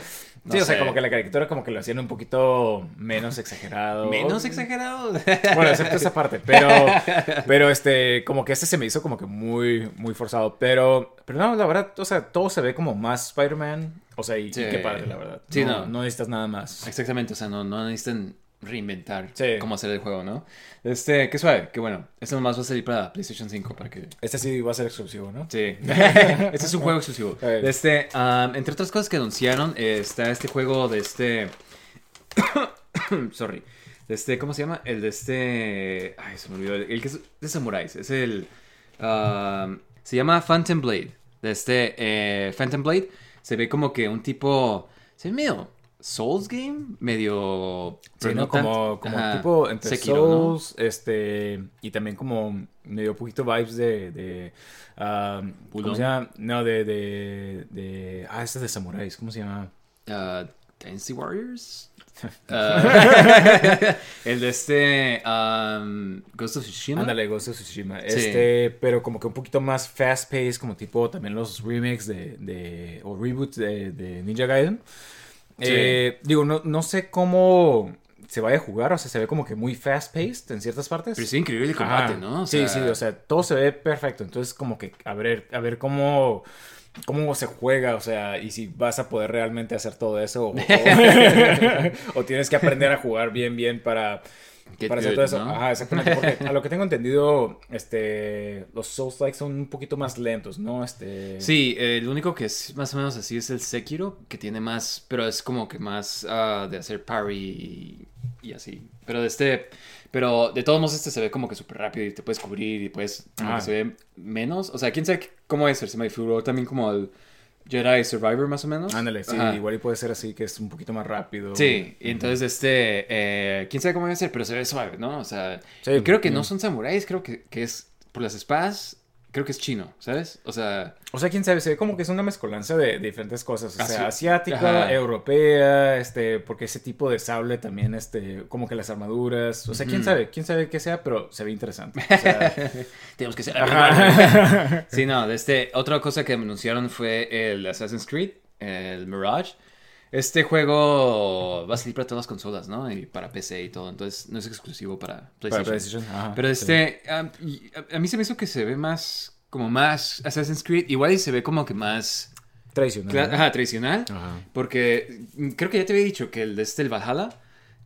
No sí, o sea, como que la caricatura como que lo hacían un poquito menos exagerado. Menos exagerado. Bueno, excepto esa parte, pero, pero este, como que este se me hizo como que muy, muy forzado, pero, pero no, la verdad, o sea, todo se ve como más Spider-Man, o sea, y, qué padre, la verdad. Sí, no, no. no necesitas nada más. Exactamente, o sea, no, no necesitan reinventar Sí. cómo hacer el juego, ¿no? Este, qué suave, qué bueno. Este nomás va a salir para PlayStation 5 para que Este sí va a ser exclusivo, ¿no? Sí. este es un juego exclusivo. Este, um, entre otras cosas que anunciaron, eh, está este juego de este. Sorry. De este, ¿cómo se llama? El de este. Ay, se me olvidó. El que es de samuráis. Es el. se llama Phantom Blade. De este. eh, Phantom Blade. Se ve como que un tipo. Se ve medio. Souls game. Medio. Sí, ¿no? Como, como ajá, tipo entre Sekiro, ¿no? Souls, este, y también como medio poquito vibes de, de um, ¿cómo se llama? No, de, de, de, ah, este es de samuráis, ¿cómo se llama? Uh, Dynasty Warriors. Uh, el de este um, Ghost of Tsushima. Ándale, Ghost of Tsushima. Sí. Este, pero como que un poquito más fast paced, como tipo también los remakes de, de o reboots de, de Ninja Gaiden. Sí. Eh, digo, no, no sé cómo se vaya a jugar, o sea, se ve como que muy fast paced en ciertas partes. Pero sí, increíble el combate, Ajá. ¿no? O sí, sea, sí, o sea, todo se ve perfecto. Entonces, como que a ver, a ver cómo, cómo se juega, o sea, y si vas a poder realmente hacer todo eso, o, o- o tienes que aprender a jugar bien, bien para, para hacer todo eso. ¿no? Ajá, exactamente. Porque a lo que tengo entendido, este, los Souls Like son un poquito más lentos, ¿no? Este. Sí, eh, el único que es más o menos así es el Sekiro, que tiene más, pero es como que más ah, de hacer parry y, y así. Pero de este, pero de todos modos este se ve como que súper rápido y te puedes cubrir y puedes, como que se ve menos. O sea, quién sabe cómo es, se me figuró también como el Jedi Survivor más o menos. Ándale, sí, Ajá. igual y puede ser así, que es un poquito más rápido. Sí, y entonces este, eh, quién sabe cómo va a ser, pero se ve suave, ¿no? O sea, Sí, creo que no son samuráis, creo que, que es por las espadas, creo que es chino, ¿sabes? O sea, O sea, quién sabe, se ve como que es una mezcolanza de, de diferentes cosas. O sea, asiática, Ajá. europea, este, porque ese tipo de sable también, este, como que las armaduras. O sea, quién sabe, quién sabe qué sea, pero se ve interesante. O sea, tenemos que ser. Sí, no, de este, otra cosa que anunciaron fue el Assassin's Creed, el Mirage. Este juego va a salir para todas las consolas, ¿no? Y para PC y todo, entonces no es exclusivo para para PlayStation. PlayStation. Ajá, Pero este, a, a mí se me hizo que se ve más, como más Assassin's Creed, igual y se ve como que más Tradicional. ajá, tradicional. Ajá. Porque mm, creo que ya te había dicho que el de este, el Valhalla,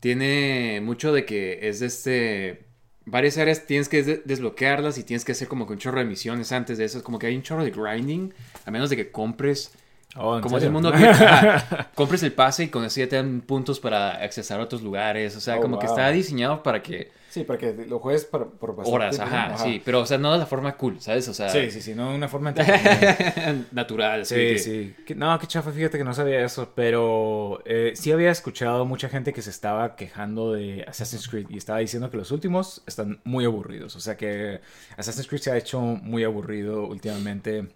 tiene mucho de que es de este... Varias áreas tienes que de- desbloquearlas y tienes que hacer como que un chorro de misiones antes de eso. Es como que hay un chorro de grinding, a menos de que compres Oh, ¿en como es el mundo abierto, ajá, compres el pase y con eso ya te dan puntos para accesar a otros lugares. O sea, Oh, como que está diseñado para que Sí, para que lo juegues por, horas, ajá, sí. Pero, o sea, no de la forma cool, ¿sabes? O sea, Sí, sí, sí, no una forma natural. Sí, que- sí. No, qué chafa, fíjate que no sabía eso, pero eh, sí había escuchado mucha gente que se estaba quejando de Assassin's Creed y estaba diciendo que los últimos están muy aburridos. O sea que Assassin's Creed se ha hecho muy aburrido últimamente.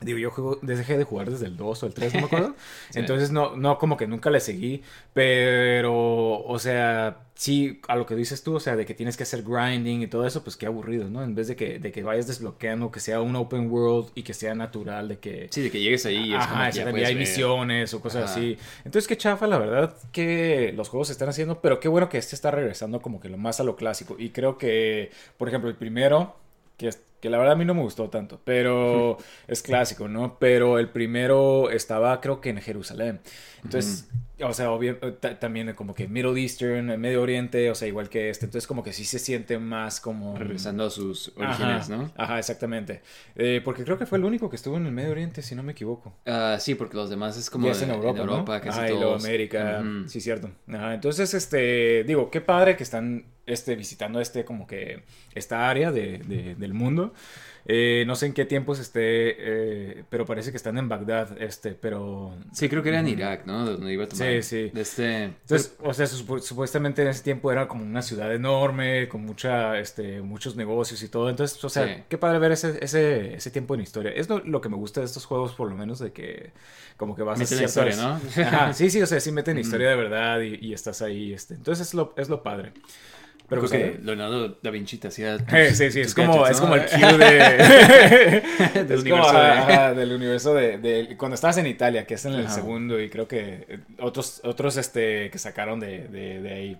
Digo, yo juego- dejé de jugar desde el 2 o el 3, no me acuerdo. Sí. Entonces, no, no, como que nunca le seguí. Pero, o sea, sí, a lo que dices tú, o sea, de que tienes que hacer grinding y todo eso, pues qué aburrido, ¿no? En vez de que, de que vayas desbloqueando, que sea un open world y que sea natural, de que. Sí, de que llegues ahí y es como Ajá, que ya hay misiones o cosas Ajá. así. Entonces, qué chafa, la verdad, que los juegos se están haciendo, pero qué bueno que este está regresando como que lo más a lo clásico. Y creo que, por ejemplo, el primero, que, es- que la verdad a mí no me gustó tanto, pero es clásico, ¿no? Pero el primero estaba, creo que en Jerusalén. Entonces, o sea, obvio- ta- también como que Middle Eastern, Medio Oriente, o sea, igual que este. Entonces, como que sí se siente más como... Regresando a sus orígenes, Ajá, ¿no? Ajá, exactamente. Eh, porque creo que fue el único que estuvo en el Medio Oriente, si no me equivoco. Ah, sí, porque los demás es como Ya es en de- Europa, ¿no? casi Ajá, y luego todos. América, Ujú. sí, cierto. Ajá, entonces, este, digo, qué padre que están este, visitando este, como que, esta área de, de- del mundo. Eh, no sé en qué tiempos esté, eh, pero parece que están en Bagdad, este, pero... Sí, creo que era en. Irak, ¿no? Donde iba a tomar. Sí, sí. Este... Entonces, o sea, supu- supuestamente en ese tiempo era como una ciudad enorme, con mucha, este, muchos negocios y todo. Entonces, o sea, Sí. qué padre ver ese, ese, ese tiempo en historia. Es lo, lo que me gusta de estos juegos, por lo menos, de que como que vas a Meten la ciertas- historia, ¿no? Ajá, sí, sí, o sea, sí meten historia de verdad y, y estás ahí, este. Entonces es lo, es lo padre. Pero pues, que. Leonardo da Vinci te hacía. Eh, sí, sí, es como, gadgets, es ¿no? como el Q de... Del es universo como, de- ajá, del universo de, de- Cuando estabas en Italia, que es en el Ajá. segundo, y creo que eh, otros, otros este, que sacaron de, de, de ahí.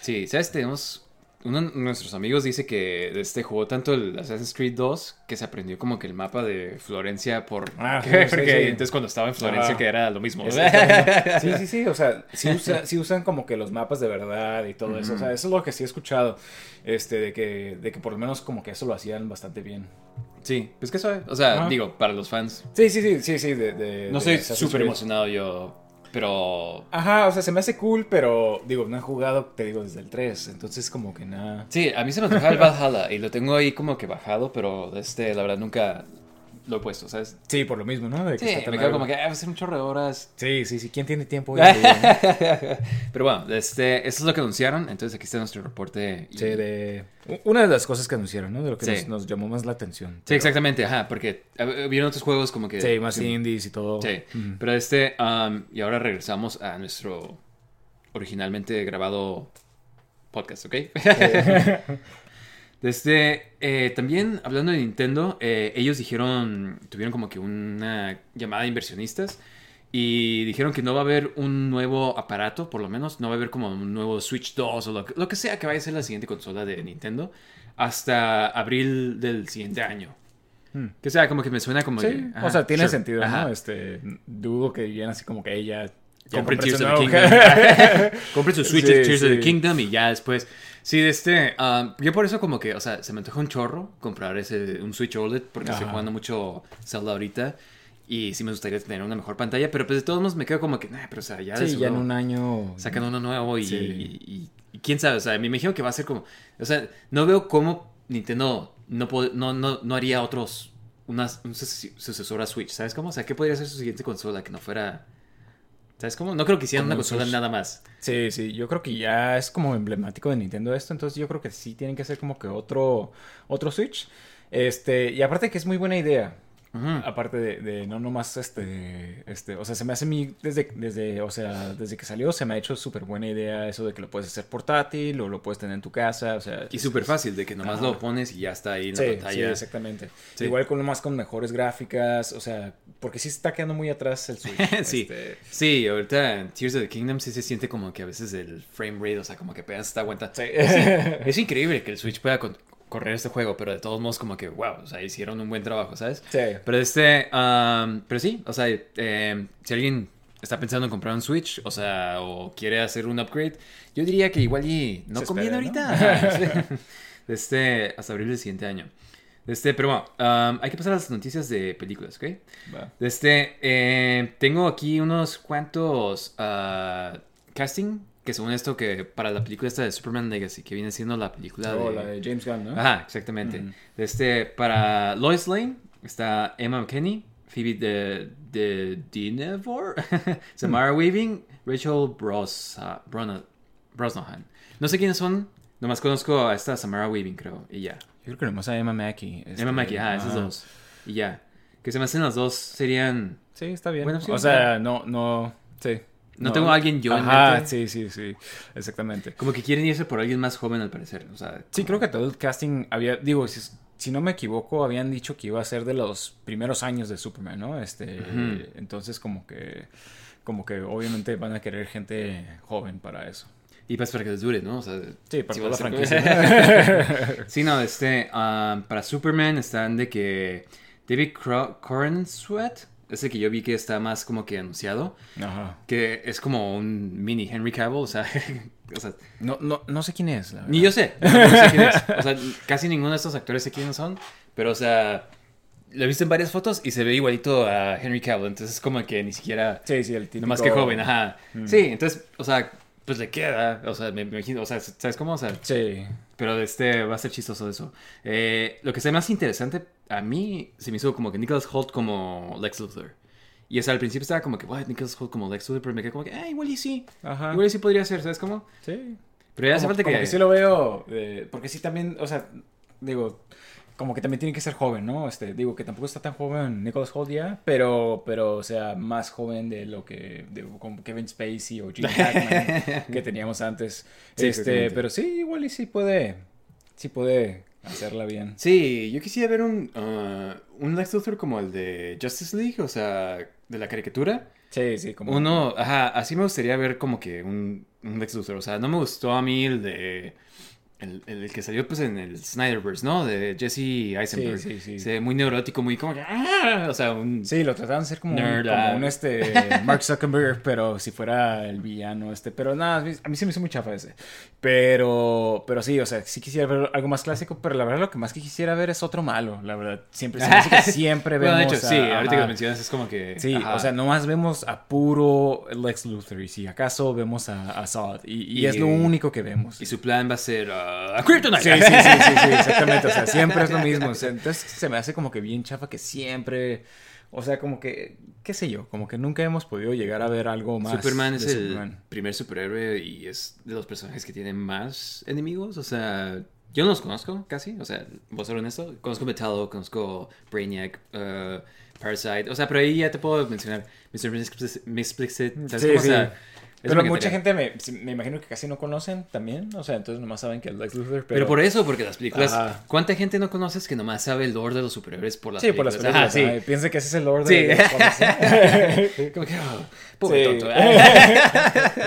Sí, ¿sabes? Tenemos. Uno de nuestros amigos dice que este jugó tanto el Assassin's Creed 2 que se aprendió como que el mapa de Florencia por. Ah, sí, porque sí, sí. entonces cuando estaba en Florencia Ajá. que era lo mismo. Sí, sí, sí, o sea, sí, usa- sí usan como que los mapas de verdad y todo eso, o sea, eso es lo que sí he escuchado, este, de que, de que por lo menos como que eso lo hacían bastante bien. Sí, pues que suave. O sea, Ajá. digo, para los fans. Sí, sí, sí, sí, sí, de... de- No de Assassin's súper emocionado yo, pero. Ajá, o sea, se me hace cool, pero digo, no he jugado, te digo, desde el 3, entonces como que nada. Sí, a mí se me antoja el Valhalla y lo tengo ahí como que bajado, pero este, la verdad, nunca lo he puesto, ¿sabes? Sí, por lo mismo, ¿no? De que Sí, está me quedo largo. como que ah, va a ser un chorro de horas. Sí, sí, sí, ¿quién tiene tiempo hoy día? Pero bueno, este, eso es lo que anunciaron, entonces aquí está nuestro reporte. y- Sí, de... Una de las cosas que anunciaron, ¿no? De lo que Sí. nos, nos llamó más la atención. Sí, Pero- exactamente, ajá, porque eh, vieron otros juegos como que... Sí, más sí, indies y todo. Sí, pero este, um, y ahora regresamos a nuestro originalmente grabado podcast, ¿ok? Desde, eh, también hablando de Nintendo, eh, ellos dijeron, tuvieron como que una llamada de inversionistas y dijeron que no va a haber un nuevo aparato, por lo menos, no va a haber como un nuevo Switch 2 o lo que, lo que sea que vaya a ser la siguiente consola de Nintendo hasta abril del siguiente año. Hmm. Que sea, como que me suena como... Sí, que, o sea, tiene sure, sentido, ajá. ¿no? Este, dudo que digan así como que ella... Compren Tears of the Kingdom. Compren su Switch Sí, Tears of the. Kingdom y ya después. Sí, de este. um, yo por eso, como que, o sea, se me antoja un chorro comprar ese, un Switch OLED porque estoy jugando mucho Zelda ahorita. Y sí me gustaría tener una mejor pantalla, pero pues de todos modos me quedo como que, nah, pero o sea, ya Sí, ya en un año... sacan uno nuevo y, Sí. y- y- y quién sabe, o sea, me imagino que va a ser como, o sea, no veo cómo Nintendo no, no, no, no haría otros, unas, un sucesor a Switch, ¿sabes cómo? O sea, ¿qué podría ser su siguiente consola que no fuera, ¿sabes cómo? No creo que hicieran una un consola nada más. Sí, sí, yo creo que ya es como emblemático de Nintendo esto, entonces yo creo que sí tienen que hacer como que otro, otro Switch. Este, y aparte que es muy buena idea. Aparte de, de no nomás este, este, o sea, se me hace mí desde, desde, o sea, desde que salió se me ha hecho súper buena idea eso de que lo puedes hacer portátil o lo puedes tener en tu casa, o sea. Y es- súper es- fácil, de que nomás lo pones y ya está ahí en Sí, la sí, pantalla. exactamente. Sí. Igual con más con mejores gráficas, o sea, porque sí se está quedando muy atrás el Switch. Sí. este, Sí, ahorita en Tears of the Kingdom sí se siente como que a veces el frame rate, o sea, como que apenas está aguanta. sí. Es increíble que el Switch pueda con- correr este juego, pero de todos modos como que, wow, o sea, hicieron un buen trabajo, ¿sabes? Sí. Pero este, um, pero sí, o sea, eh, si alguien está pensando en comprar un Switch, o sea, o quiere hacer un upgrade, yo diría que igual y no Se conviene espere, ¿no? ahorita. Este, hasta abril del siguiente año. Este, pero bueno, um, hay que pasar a las noticias de películas, ¿ok? Va. Este, eh, tengo aquí unos cuantos ah, casting que según esto que para la película esta de Superman Legacy, que viene siendo la película Oh, de... la de James Gunn, ¿no? Ajá, exactamente. Este, para Lois Lane está Emma McKinney, Phoebe de, de Dinevor, Samara Weaving, Rachel Bros, Brona- Brosnahan. No sé quiénes son, nomás conozco a esta Samara Weaving, creo, y ya. Yo creo que nomás a Emma Mackey. este, Emma Mackey, ah, esas dos. Y ya. Que se me hacen las dos serían... Sí, está bien. Bueno, sí, o o sea, no, no, sí. No tengo a alguien yo en Ajá, mente. sí, sí, sí, exactamente. Como que quieren irse por alguien más joven al parecer. O sea, Sí, creo que todo el casting había, digo, si, si no me equivoco, habían dicho que iba a ser de los primeros años de Superman, ¿no? Este, entonces como que, como que obviamente van a querer gente joven para eso. Y pues para que les dure, ¿no? O sea, Sí, para si toda la franquicia. sí, no, este, um, para Superman están de que David Cro- Corenswet, ese que yo vi que está más como que anunciado, Ajá. que es como un mini Henry Cavill, o sea, o sea No, no, no sé quién es, la verdad. ni yo sé, no sé quién es. O sea, casi ninguno de estos actores sé quiénes son, pero o sea, lo he visto en varias fotos y se ve igualito a Henry Cavill, entonces es como que ni siquiera... Sí, sí, el típico... Más que joven, ajá. Mm. Sí, entonces, o sea, pues le queda, o sea, me, me imagino, o sea, ¿sabes cómo? O sea, Sí. Pero este va a ser chistoso eso. Eh, lo que sea más interesante, a mí se me hizo como que Nicholas Holt como Lex Luthor. Y o sea, al principio estaba como que, what, Nicholas Holt como Lex Luthor, pero me quedé como que, ah, igual y sí. Ajá. Igual y sí podría ser, ¿sabes cómo? Sí. Pero ya hace como, falta como que... que sí lo veo, eh, porque sí también, o sea, digo, como que también tiene que ser joven, ¿no? Este, digo que tampoco está tan joven Nicholas Holt ya, pero, pero, o sea, más joven de lo que, de, como Kevin Spacey o Gene Hackman que teníamos antes. Sí, este, pero sí, igual y sí puede, sí puede hacerla bien. Sí, yo quisiera ver un, ah, un Lex Luthor como el de Justice League, o sea, de la caricatura. Sí, sí, como... Uno, ajá, así me gustaría ver como que un, un Lex Luthor. O sea, no me gustó a mí el de. El, el que salió pues en el Snyderverse, ¿no? De Jesse Eisenberg. Sí, sí, sí. Se ve muy neurótico, muy como que. ¡ah! O sea, un. Sí, lo trataban de hacer como, un, como ah. un, este Mark Zuckerberg, pero si fuera el villano este, pero nada, a mí- se me hizo muy chafa ese. Pero pero sí, o sea, sí quisiera ver algo más clásico, pero la verdad lo que más que quisiera ver es otro malo, la verdad. Siempre siempre Bueno, vemos de hecho, a- sí, ahorita que lo mencionas es como que. Sí, ajá. o sea, nomás vemos a puro Lex Luthor y si acaso vemos a, a Zod y, y Y- es lo único que vemos. Y su plan va a ser. Ah, Kryptonite. Sí, sí, sí, sí, sí, exactamente. O sea, siempre es lo mismo. O sea, entonces se me hace como que bien chafa que siempre. O sea, como que, qué sé yo, como que nunca hemos podido llegar a ver algo más. Superman es el Superman. primer superhéroe y es de los personajes que tienen más enemigos. O sea, yo no los conozco casi. O sea, voy a ser honesto. Conozco Metallo, conozco Brainiac, uh, Parasite. O sea, pero ahí ya te puedo mencionar Mr. ¿sabes Sí? O sí. sea, Pero mucha gente me, me imagino que casi no conocen también. O sea, entonces nomás saben que es Lex Luthor. Pero, Pero por eso, porque las películas. Ajá. ¿Cuánta gente no conoces que nomás sabe el lore de los superhéroes por las Sí, por películas? las películas. Ajá, ajá, y Piensa que ese es el orden Sí. de los cómics, ¿sí? Como que, oh, pobre Sí. tonto.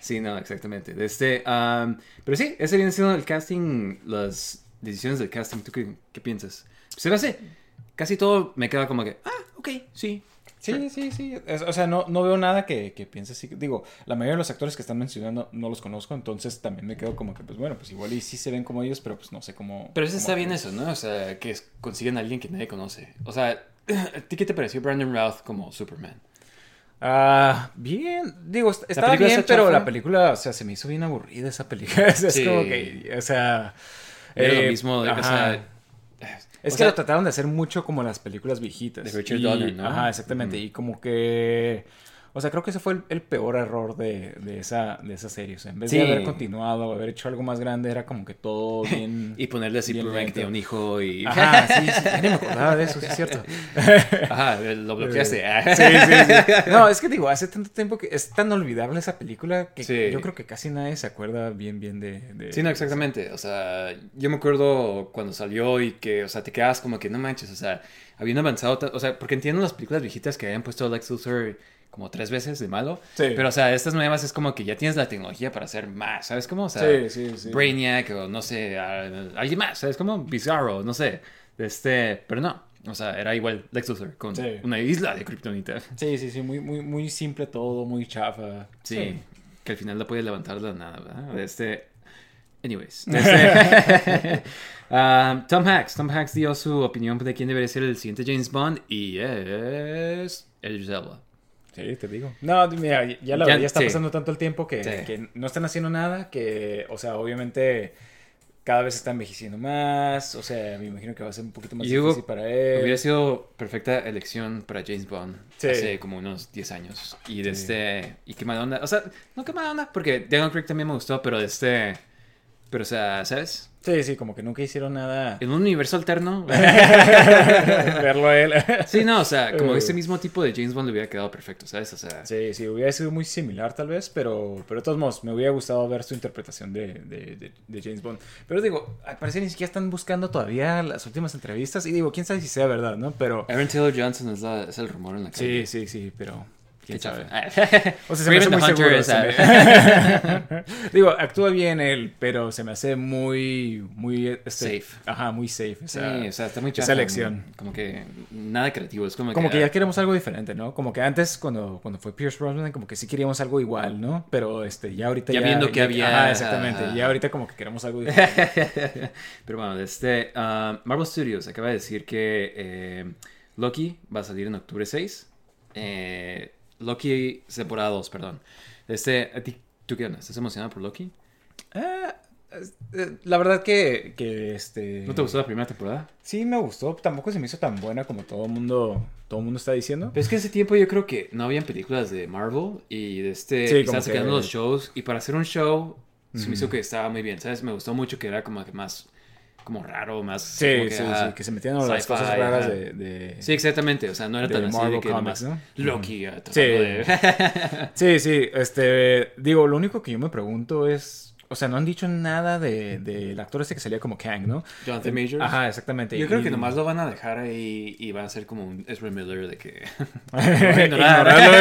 sí, no, exactamente. Este, um, pero sí, ese viene siendo el casting, las decisiones del casting. ¿Tú qué, qué piensas? Se me hace, casi todo me queda como que, ah, ok, sí. Sí, sí, sí. Es- o sea, no, no veo nada que, que piense así. Digo, la mayoría de los actores que están mencionando no los conozco, entonces también me quedo como que, pues bueno, pues igual y sí se ven como ellos, pero pues no sé cómo. Pero eso cómo está bien eso, ¿no? O sea, que consiguen a alguien que nadie conoce. O sea, ¿a ti qué te pareció Brandon Routh como Superman? Ah, bien. Digo, est- estaba bien, pero la película, o sea, se me hizo bien aburrida esa película. es Sí. como que, o sea. Era eh, lo mismo, de, o sea, Es o que sea, lo trataron de hacer mucho como las películas viejitas. De Richard Y- Donner, ¿no? Ajá, exactamente. Y como que. O sea, creo que ese fue el, el peor error de, de esa, de esa serie. O sea, en vez Sí. de haber continuado, haber hecho algo más grande, era como que todo bien. Y ponerle así tiene un hijo y... Ajá, sí, sí, ni me acordaba de eso, sí es cierto. Ajá, lo bloqueaste. Sí, sí, sí. No, es que digo, hace tanto tiempo que es tan olvidable esa película que Sí. yo creo que casi nadie se acuerda bien, bien de. de- Sí, no, exactamente. O sea, yo me acuerdo cuando salió y que, o sea, te quedas como que no manches, o sea, habían avanzado, o sea, porque entiendo las películas viejitas que habían puesto a Lex Luthor como tres veces de malo, Sí. pero, o sea, estas nuevas es como que ya tienes la tecnología para hacer más, ¿sabes cómo? O sea, Sí, sí, sí. Brainiac o no sé, alguien más, ¿sabes cómo? Bizarro, no sé. Este, pero no, O sea, era igual Lex Luthor con Sí. una isla de Kryptonita. Sí, sí, sí, muy, muy, muy simple todo, muy chafa. Sí, que al final la puede levantar de la nada, ¿verdad? Este... Anyways. Este... um, Tom Hanks. Tom Hanks dio su opinión de quién debería ser el siguiente James Bond y es... Idris Elba. Sí, te digo. No, mira, ya la Ya- verdad ya está sí. pasando tanto el tiempo que, Sí. que no están haciendo nada, que, o sea, obviamente cada vez está envejeciendo más, o sea, me imagino que va a ser un poquito más difícil para él. Hubiera sido perfecta elección para James Bond Sí. hace como unos 10 años. Y de este. Y qué mala onda. O sea, no qué mala onda, porque Daniel Craig también me gustó, pero de este. Pero, o sea, ¿sabes? Sí, sí, como que nunca hicieron nada. En un universo alterno. Verlo a él. sí, no, o sea, como Eh. ese mismo tipo de James Bond le hubiera quedado perfecto, ¿sabes? O sea. Sí, sí, hubiera sido muy similar tal vez, pero, pero de todos modos, me hubiera gustado ver su interpretación de, de, de- de James Bond. Pero digo, al parecer ni siquiera están buscando todavía las últimas entrevistas y digo, quién sabe si sea verdad, ¿no? Pero... Aaron Taylor Johnson es, la- es el rumor en la calle. Sí, sí, sí, pero... ¿Quién sabe? O sea, se me hace muy seguro. se me- Digo, actúa bien él, pero se me hace muy, muy... este, Safe. Ajá, muy safe. Sí, esa- o sea, está muy esa chafa. elección. Como que nada creativo. Es como, Como que ah, ya queremos algo diferente, ¿no? Como que antes, cuando, cuando fue Pierce Brosnan, como que sí queríamos algo igual, ¿no? Pero este, ya ahorita Ya ya... viendo que había- Ajá, exactamente. ajá. Ya ahorita como que queremos algo diferente. Pero bueno, este, ah, Marvel Studios acaba de decir que eh, Loki va a salir en octubre 6. Eh, Loki, temporada 2, perdón. Este, ¿a ti- ¿tú qué onda? ¿Estás emocionado por Loki? Es- eh, la verdad que, que este... ¿No te gustó la primera temporada? Sí, me gustó. Tampoco se me hizo tan buena como todo el mundo, todo mundo está diciendo. Pero es que ese tiempo yo creo que no habían películas de Marvel y de este Sí, estaban sacando que- los shows y para hacer un show se me hizo que estaba muy bien, ¿sabes? Me gustó mucho que era como que más como raro, más Sí, como que, sí, ah, sí, que se metían en las cosas raras de... de- Sí, exactamente, o sea, no era tan así de que Comics. Loki ah, Sí. de- Sí, sí, este, digo, lo único que yo me pregunto es, o sea, no han dicho nada de, del actor este que salía como Kang, ¿no? Jonathan Majors. Ajá, exactamente. Yo creo que nomás lo van a dejar ahí y va a ser como un Ezra Miller de que... Ignorarlo.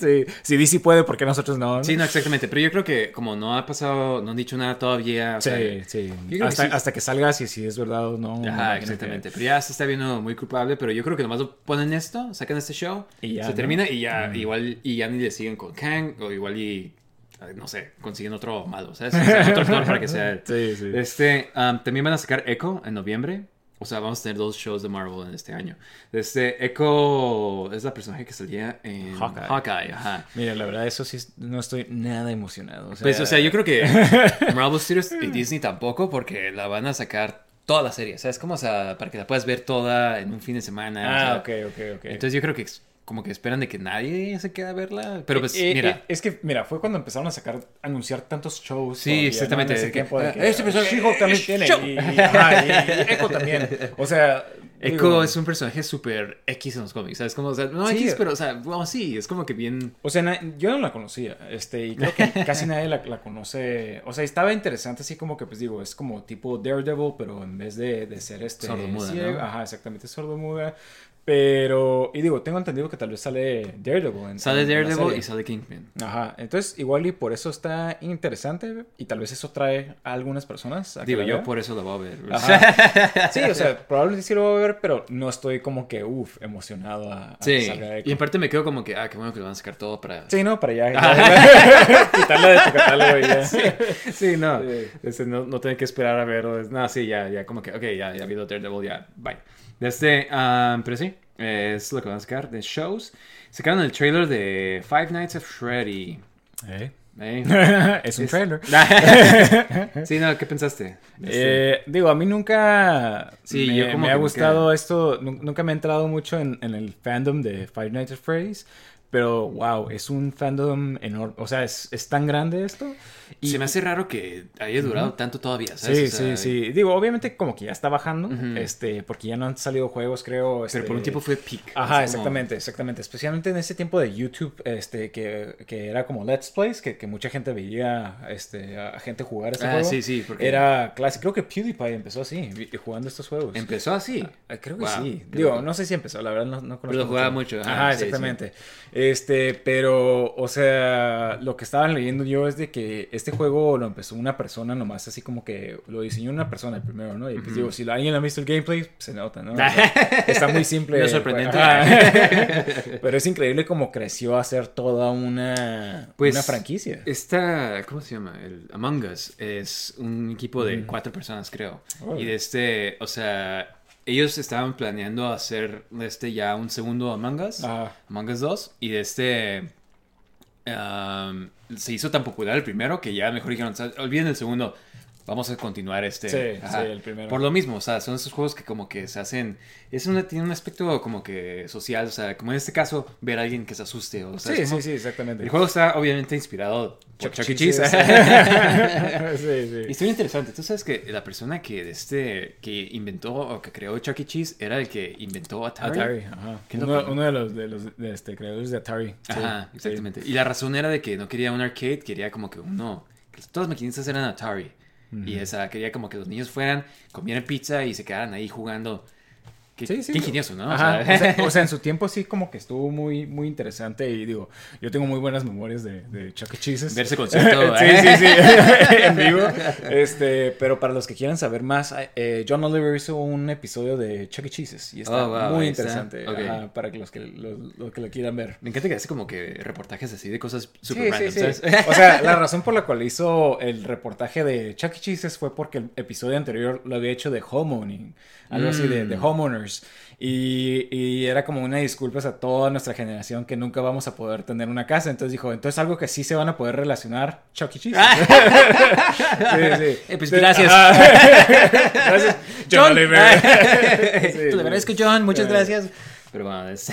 sí, si DC puede, ¿por qué nosotros no? sí, no, exactamente. Pero yo creo que como no ha pasado, no han dicho nada todavía. o sea, sí, sí. creo que Hasta, sí. hasta que salga si, si es verdad o no. Ajá, exactamente. que- Pero ya se está viendo muy culpable, pero yo creo que nomás lo ponen esto, sacan este show, Y ya, se ¿no? termina y ya, Mm. igual, y ya ni le siguen con Kang, o igual y, no sé, consiguen otro malo, ¿sabes? O sea, otro actor para que sea él. Sí, sí. Este, um, también van a sacar Echo en noviembre. O sea, vamos a tener dos shows de Marvel en este año. Este, Echo es la personaje que salía en Hawkeye. Hawkeye. ajá. Mira, la verdad, eso sí, no estoy nada emocionado. O sea, Pues, o sea, yo creo que Marvel Studios y Disney tampoco, porque la van a sacar toda la serie. O sea, es como, o sea, para que la puedas ver toda en un fin de semana. o Ah, sea, ok, ok, ok. Entonces yo creo que como que esperan de que nadie se quede a verla. Pero pues, Eh, eh, mira. eh, es que, mira, fue cuando empezaron a sacar, anunciar tantos shows. Sí, todavía, ¿no? exactamente, En ese tiempo de ah, que, este personaje- She-Hulk también eh, tiene. Y, y- ajá, y- y Echo también. O sea. Echo digo, es un personaje súper X en los cómics, ¿sabes? Como, o sea, no Sí. X, pero, o sea, bueno, sí, es como que bien... O sea, na- yo no la conocía, este, y creo que casi nadie la, la conoce. O sea, estaba interesante, así como que, pues digo, es como tipo Daredevil, pero en vez de, de ser este. Sordomuda, ¿no? Ajá, exactamente, sordomuda. Pero, y digo, tengo entendido que tal vez sale Daredevil. En, Sale en Daredevil serie. y sale Kingpin. Ajá, entonces igual y por eso está interesante y tal vez eso trae a algunas personas. a Digo, yo por eso la voy a ver. Ajá. Sí, o sea, probablemente sí lo voy a ver, pero no estoy como que, uff, emocionado a, a que Sí, salga y en parte me quedo como que, ah, qué bueno que lo van a sacar todo para... Sí, no, para ya. Quitarla de tu catálogo y ya. Sí, no. Sí. Este, no, no tener que esperar a ver. No, sí, ya, ya, como que, ok, ya, ya ha habido Daredevil, ya, bye. Este, um, pero sí, es lo que van a sacar de shows. Sacaron el trailer de Five Nights at Freddy. ¿eh? es un trailer. sí, no, ¿qué pensaste? Este, Eh, digo, a mí nunca Sí, me, yo como me ha gustado esto, nu- nunca me he entrado mucho en, en el fandom de Five Nights at Freddy's, pero wow, es un fandom enorme, o sea, es, es tan grande esto. Y, se me hace raro que haya durado tanto todavía, ¿sabes? Sí, O sea, sí, sí. Digo, obviamente como que ya está bajando, este, porque ya no han salido juegos, creo. Pero este, por un tiempo fue peak. Ajá, como- exactamente, exactamente. Especialmente en ese tiempo de YouTube, este, que, que era como Let's Plays, que, que mucha gente veía este, a gente jugar este Ah, juego. sí, sí, porque Era clásico. Creo que PewDiePie empezó así, jugando estos juegos. empezó así. Ah, Creo que Wow, sí. Digo, no sé si empezó, la verdad no, no conozco. lo jugaba mucho, ajá, Ajá, sí, exactamente. Este, pero, o sea, lo que estaba leyendo yo es de que este juego lo empezó una persona nomás, así como que lo diseñó una persona el primero, ¿no? Y pues digo, si alguien ha visto el gameplay, se nota, ¿no? O sea, está muy simple. No es sorprendente. Ajá. pero es increíble cómo creció a ser toda una, Pues, una franquicia. Esta, ¿cómo se llama? El Among Us es un equipo de cuatro personas, creo. Y de este, o sea, ellos estaban planeando hacer este ya un segundo Among Us, Ajá. Among Us 2, y de este um, se hizo tan popular el primero que ya mejor dijeron, "Sa- olviden el segundo, vamos a continuar este. Sí, sí, el primero. Por lo mismo, o sea, son esos juegos que como que se hacen, es una, tiene un aspecto como que social, o sea, como en este caso, ver a alguien que se asuste, o sea, Sí, como- sí, sí, exactamente. el juego está obviamente inspirado por Chuck Chuck E. Cheese. Sí, sí. Historia interesante. Tú sabes que la persona que este que inventó o que creó Chuck E. Cheese era el que inventó Atari. Atari, ajá. Uno, uno de los, de los de este, creadores de Atari. Sí, Ajá, sí. exactamente. Y la razón era de que no quería un arcade, quería como que uno. todas las maquinitas eran Atari. Y esa quería como que los niños fueran, comieran pizza y se quedaran ahí jugando. Qué, Sí, sí. qué ingenioso, ¿no? O sea, O sea, o sea, en su tiempo sí como que estuvo muy, muy interesante y digo, yo tengo muy buenas memorias de, de Chuck E. Cheese's. Ver ese concierto, sí, ¿eh? sí, sí, en vivo. Este, pero para los que quieran saber más, eh, John Oliver hizo un episodio de Chuck E. Cheese's y está Oh, wow, muy interesante ajá, para que los que, los, los que lo quieran ver. Me encanta que hace como que reportajes así de cosas Sí, super random, sí, sí. ¿sabes? O sea, la razón por la cual hizo el reportaje de Chuck E. Cheese's fue porque el episodio anterior lo había hecho de homeowning, algo así de, de Mm. Homeowners. Y, y era como una disculpa a toda nuestra generación que nunca vamos a poder tener una casa. Entonces dijo, entonces algo que sí se van a poder relacionar, Chuck E. Cheese. sí, sí. Eh, pues, gracias. gracias, John, Oliver. Te Sí, lo sí. agradezco, John. Muchas gracias. Pero bueno, es-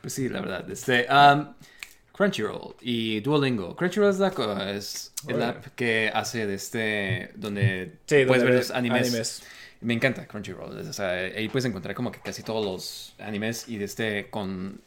pues sí, la verdad. Este, um, Crunchyroll y Duolingo. Crunchyroll es la es el app que hace de este donde Sí, puedes donde ver los animes. animes. Me encanta Crunchyroll. O sea, ahí puedes encontrar como que casi todos los animes y de este con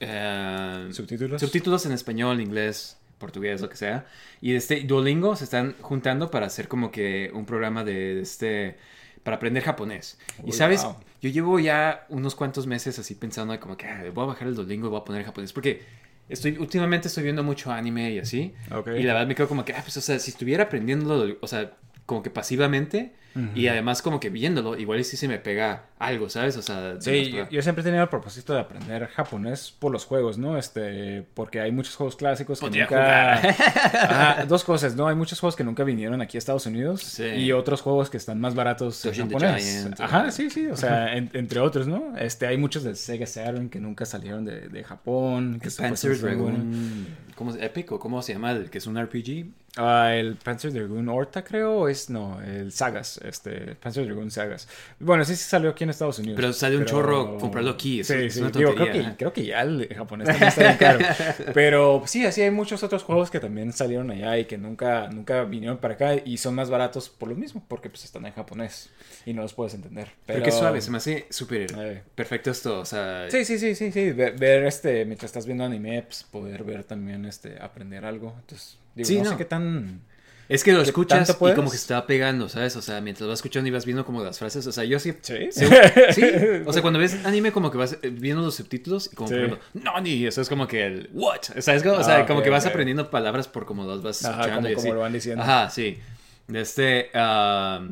eh, ¿Subtítulos? subtítulos en español, inglés, portugués, lo que sea. Y de este Duolingo se están juntando para hacer como que un programa de, de este para aprender japonés. y sabes, wow. yo llevo ya unos cuantos meses así pensando como que "Ah, voy a bajar el Duolingo y voy a poner japonés porque estoy últimamente estoy viendo mucho anime y así. Ok. Y la verdad me quedo como que, ah, pues, o sea, si estuviera aprendiéndolo, o sea, como que pasivamente y además como que viéndolo, igual sí se me pega algo, ¿sabes? O sea, Sí, yo, yo siempre he tenido el propósito de aprender japonés por los juegos, ¿no? Este, porque hay muchos juegos clásicos que Podría nunca... Ajá, dos cosas, ¿no? Hay muchos juegos que nunca vinieron aquí a Estados Unidos Sí. y otros juegos que están más baratos en Touching the japonés. Ajá, sí, sí, o sea, en- entre otros, ¿no? Este, hay muchos de Sega Saturn que nunca salieron de, de Japón. Que Panzer. Dragoon, ¿cómo se Epic o cómo se llama el que es un RPG? Ah, el Panzer Dragoon Horta, creo, es, no, el Sagas, este, Panzer Dragoon Sagas. Bueno, sí, sí salió aquí en Estados Unidos. Pero sale un chorro comprarlo aquí, eso Sí, es sí, una digo, creo que, creo que ya el japonés también está bien caro. Pero sí, así hay muchos otros juegos que también salieron allá y que nunca, nunca vinieron para acá y son más baratos por lo mismo, porque pues están en japonés y no los puedes entender. Pero, Pero, qué suave, se me hace súper Eh. perfecto esto, o sea... Sí, sí, sí, sí, sí. Ver, ver, este, mientras estás viendo anime, pues poder ver también, este, aprender algo. Entonces, digo, Sí, no, no. sé qué tan... Es que lo ¿Qué escuchas y como que se te va pegando, ¿sabes? O sea, mientras vas escuchando y vas viendo como las frases, o sea, yo sí... Sí. Sí, sí. o sea, cuando ves anime como que vas eh, viendo los subtítulos y como Sí. por ejemplo, no, ni eso es como que el what, ¿sabes? Como, o sea, Ah, como ok, que vas aprendiendo palabras por como las vas Ajá, escuchando como- y como así. lo van diciendo. Ajá, sí. Este, ah,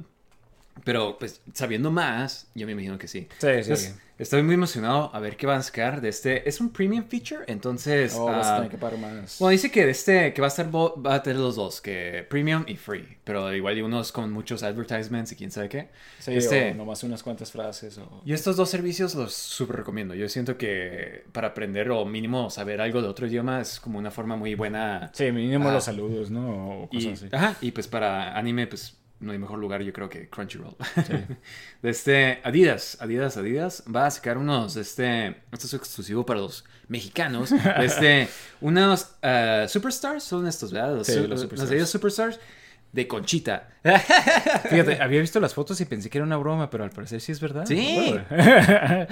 pero pues sabiendo más, yo me imagino que sí. Sí, sí. Entonces, estoy muy emocionado a ver qué van a sacar de este. Es un premium feature, entonces. Oh, vas a ah, tener que pagar más. bueno, dice que de este, que va a estar, va a tener los dos, que premium y free, pero igual hay unos con muchos advertisements y quién sabe qué. sí, este- o nomás unas cuantas frases o... Yo estos dos servicios los súper recomiendo. Yo siento que para aprender o mínimo saber algo de otro idioma es como una forma muy buena. Sí, mínimo Ah. los saludos, ¿no? O cosas Y, así. ajá, y pues para anime, pues no hay mejor lugar yo creo que Crunchyroll. de este Adidas, Adidas, Adidas va a sacar unos, este, esto es exclusivo para los mexicanos, este, unos eh, Superstars, son estos, ¿verdad? Los, Sí, su- los los Superstars. Adidas Superstars. De conchita. Fíjate, había visto las fotos y pensé que era una broma, pero al parecer sí es verdad. Sí.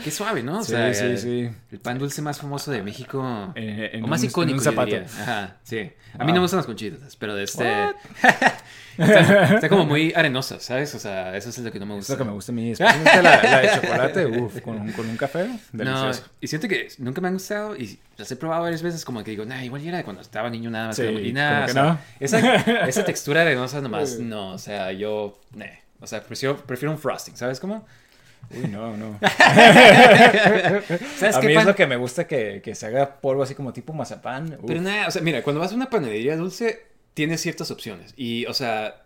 Qué suave, ¿no? O Sí, sea, sí, sí. el pan dulce más famoso de México. Eh, en o más un- en icónico. un zapato. Ajá, sí. A mí no me gustan las conchitas, pero de este. Está, está como muy arenosa, ¿sabes? O sea, eso es lo que no me Es gusta. lo que me gusta a mí. Especialmente la, la de chocolate, uff, con, un- con un café. No, Delicioso. y siento que nunca me han gustado y las he probado varias veces como que digo, nah, igual ya era de cuando estaba niño nada más. Sí, pero- y nada, como que o sea, no. esa, esa textura arenosa nomás, no, o sea, yo, nah, o sea, prefiero, prefiero un frosting, ¿sabes cómo? Uy, no, no. ¿Sabes a qué mí pan? es lo que me gusta que, que se haga polvo así como tipo mazapán. Uf. Pero nada, o sea, mira, cuando vas a una panadería dulce, tienes ciertas opciones. Y, o sea,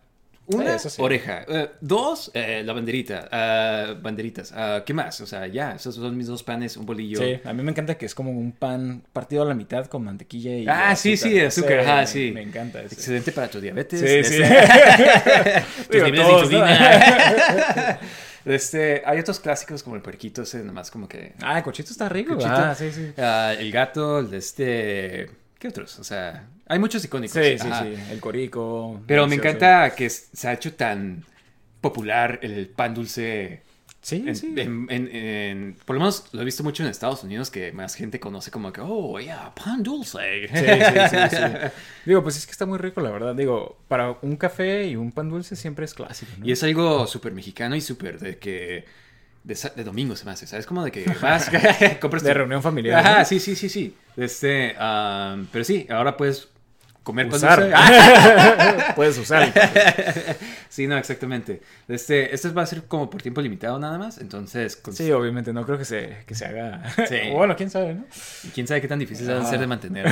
una, sí. oreja. Eh, dos, eh, la banderita. ah, banderitas. Ah, ¿Qué más? O sea, ya, esos son mis dos panes, un bolillo. Sí, a mí me encanta que es como un pan partido a la mitad con mantequilla y Ah, sí, sí, azúcar, ajá, me- sí. Me encanta eso. Excelente para tu diabetes. Sí, sí. Este- tus Digo, todos, ¿no? Este, hay otros clásicos como el puerquito, ese nomás como que... Ah, el cochito está rico. Cochito. Ah, sí, sí. ah, el gato, el de este... ¿Qué otros? O sea, hay muchos icónicos. Sí, sí, Ajá. sí. El corico. Pero me encanta que se ha hecho tan popular el pan dulce. Sí, En, sí. en- en- en- por lo menos lo he visto mucho en Estados Unidos, que más gente conoce como que, oh, yeah, pan dulce. Sí, sí, sí, sí. Digo, pues es que está muy rico, la verdad. Digo, para un café y un pan dulce siempre es clásico, ¿no? Y es algo súper mexicano y súper de que... De, de domingo se me hace, ¿sabes? Como de que vas, compras De tu- reunión familiar. Ajá, ¿no? sí, sí, sí, sí. Este, am, pero sí, ahora puedes comer pan Usar. dulce. Puedes usar. Sí, no, exactamente. Este, este va a ser como por tiempo limitado nada más, entonces... con- Sí, obviamente, no creo que se, que se haga. Sí. bueno, quién sabe, ¿no? quién sabe qué tan difícil va a Ah. ser de mantener.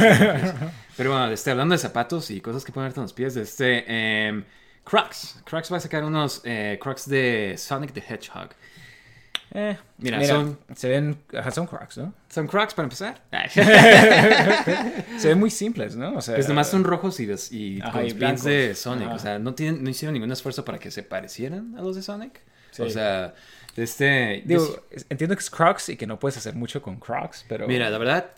Pero, bueno, este, hablando de zapatos y cosas que ponerte en los pies, este, em, Crocs. Crocs va a sacar unos eh, Crocs de Sonic the Hedgehog. Eh, Mira, son- Se ven. Ajá, son crocs, ¿no? ¿Son Crocs para empezar? Se ven muy simples, ¿no? O sea. Pues nomás son rojos y, los- y Ajá, con y los pins blancos. de Sonic. Ajá. O sea, no, tienen, no hicieron ningún esfuerzo para que se parecieran a los de Sonic. Sí. O sea, este... Digo, entiendo que es crocs y que no puedes hacer mucho con crocs, pero. Mira, la verdad,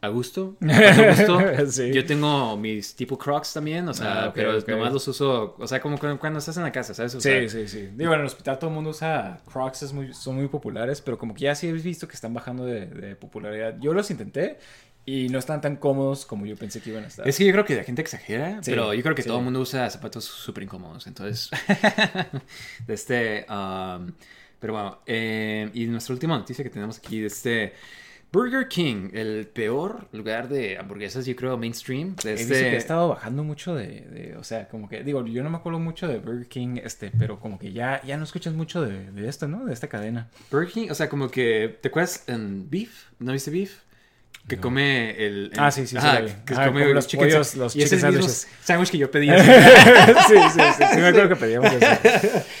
a gusto. A gusto. Sí. Yo tengo mis tipo Crocs también, o sea, Ah, pero nomás los uso, o sea, como cuando, cuando estás en la casa, ¿sabes? O Sí, sea, sí, sí. Digo, en el hospital todo el mundo usa Crocs, es muy, son muy populares, pero como que ya sí he visto que están bajando de, de popularidad. Yo los intenté y no están tan cómodos como yo pensé que iban a estar. Es que yo creo que la gente exagera, Sí, pero yo creo que sí. todo el mundo usa zapatos súper incómodos, entonces, este, um, pero bueno, eh, y nuestra última noticia que tenemos aquí, este, Burger King, el peor lugar de hamburguesas, yo creo, mainstream, de He este, visto que ha estado bajando mucho de, de- o sea, como que, digo, yo no me acuerdo mucho de Burger King, este, pero como que ya, ya no escuchas mucho de, de esto, ¿no? De esta cadena. Burger King, o sea, como que, ¿te acuerdas en Beef? ¿No viste Beef? Que No. come el, el- Ah, sí, sí, sí, Ajá, que Ajá, come los chicken pollos, los y ese chicken es el mismo sandwiches. sándwich que yo pedí. sí, sí, sí, sí, me acuerdo que pedíamos eso.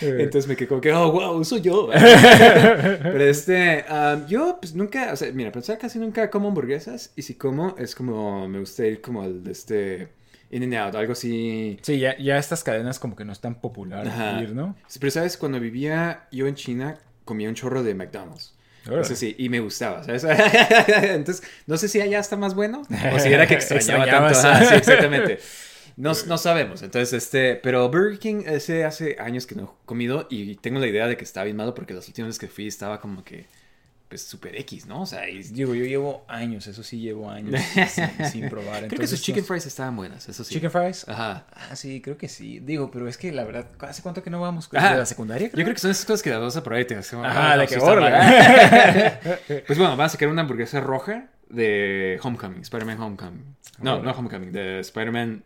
Entonces me quedé como que, oh, wow, soy yo. Pero este, um, yo pues nunca, o sea, mira, pensar casi nunca como hamburguesas. Y si como, es como, me gusta ir como al de este, In and Out, algo así. Sí, ya, ya estas cadenas como que no es tan popular ir, ¿no? Sí, Pero sabes, cuando vivía yo en China, comía un chorro de McDonald's. Eso sí, y me gustaba, ¿sabes? Entonces, no sé si allá está más bueno o si era que extrañaba tanto. Sí, exactamente. No, no sabemos. Entonces, este, pero Burger King ese hace años que no he comido y tengo la idea de que está bien malo porque las últimas veces que fui estaba como que, pues, super X, ¿no? O sea, y- Digo, yo llevo años, eso sí llevo años sin, sin probar. creo que entonces, sus chicken fries estaban buenas, eso sí. Chicken fries. Ajá. Ah, sí, creo que sí. Digo, pero es que la verdad, ¿hace cuánto que no vamos? ¿De la secundaria? Yo creo que son esas cosas que las vas a probar y te vas Ajá, sí que mal. Pues bueno, van a sacar una hamburguesa roja de Homecoming, Spider-Man Homecoming. No, no Homecoming, de Spider-Man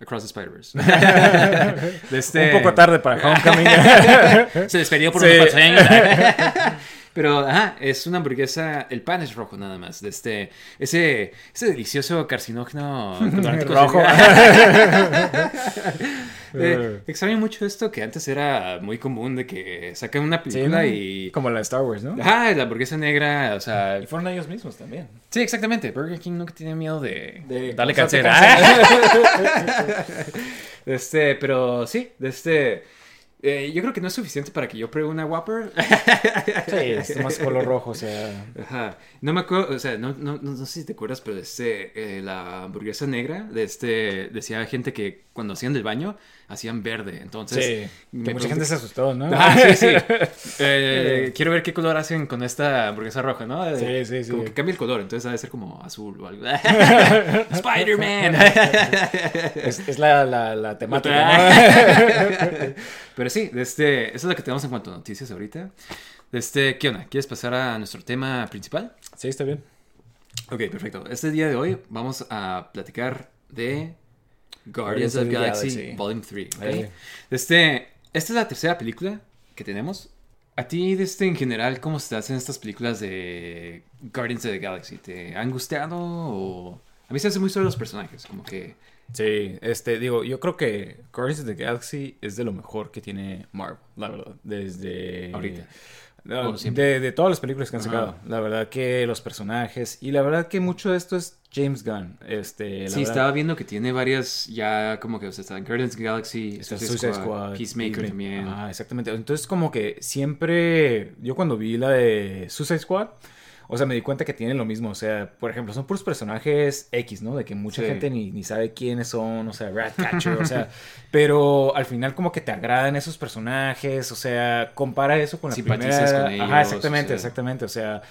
Across the Spider-Verse. De este- Un poco tarde para Homecoming. Se despedió por Sí. unos cuantos años. Pero, ajá, es una hamburguesa, el pan es rojo nada más, de este, ese, ese delicioso carcinógeno Rojo. Eh, extraño mucho esto que antes era muy común de que sacan una película y... Como la de Star Wars, ¿no? Ajá, la hamburguesa negra, o sea... Y fueron ellos mismos también. Sí, exactamente. Burger King nunca tiene miedo de, De darle causarte cáncer. este, pero sí, de este... Eh, yo creo que no es suficiente para que yo pruebe una Whopper. Sí, es más color rojo, o sea. Ajá. No me acuerdo, o sea, no, no, no, no sé si te acuerdas, pero este, eh, la hamburguesa negra, de este, decía gente que cuando hacían del baño, hacían verde. Entonces, Sí, que mucha gente se asustó, ¿no? Ah, sí, sí. Eh, quiero ver qué color hacen con esta hamburguesa roja, ¿no? Eh, Sí, sí, sí. Como que cambia el color, entonces ha de ser como azul o algo. Spider-Man. Es, es la, la, la temática, ¿no? Pero sí, este, eso es lo que tenemos en cuanto a noticias ahorita. Este, ¿qué onda? ¿Quieres pasar a nuestro tema principal? Sí, está bien. Ok, perfecto. Este día de hoy vamos a platicar de Guardians of the Galaxy, Volume 3. ¿ok? Eh. Este, esta es la tercera película que tenemos. A ti, este, en general, ¿cómo estás en estas películas de Guardians of the Galaxy? ¿Te han gustado o...? A mí se hace muy solo los personajes, como que... Sí, este, digo, yo creo que Guardians of the Galaxy es de lo mejor que tiene Marvel, la verdad, desde... Ahorita. No, de, de todas las películas que han Ajá. sacado. La verdad que los personajes, y la verdad que mucho de esto es James Gunn. Este, la sí, verdad- estaba viendo que tiene varias ya como que, o sea, está en Guardians of the Galaxy, Está Suicide Suicide Squad, Squad, Peacemaker Peacemaker. también. Ah, exactamente. Entonces, como que siempre. Yo cuando vi la de Suicide Squad, o sea, me di cuenta que tienen lo mismo. O sea, por ejemplo, son puros personajes X, ¿no? De que mucha Sí. gente ni, ni sabe quiénes son, o sea, Ratcatcher, o sea. Pero al final, como que te agradan esos personajes, o sea, compara eso con la Simpatizas primera. con ellos, Ajá, exactamente, o sea. exactamente. O sea.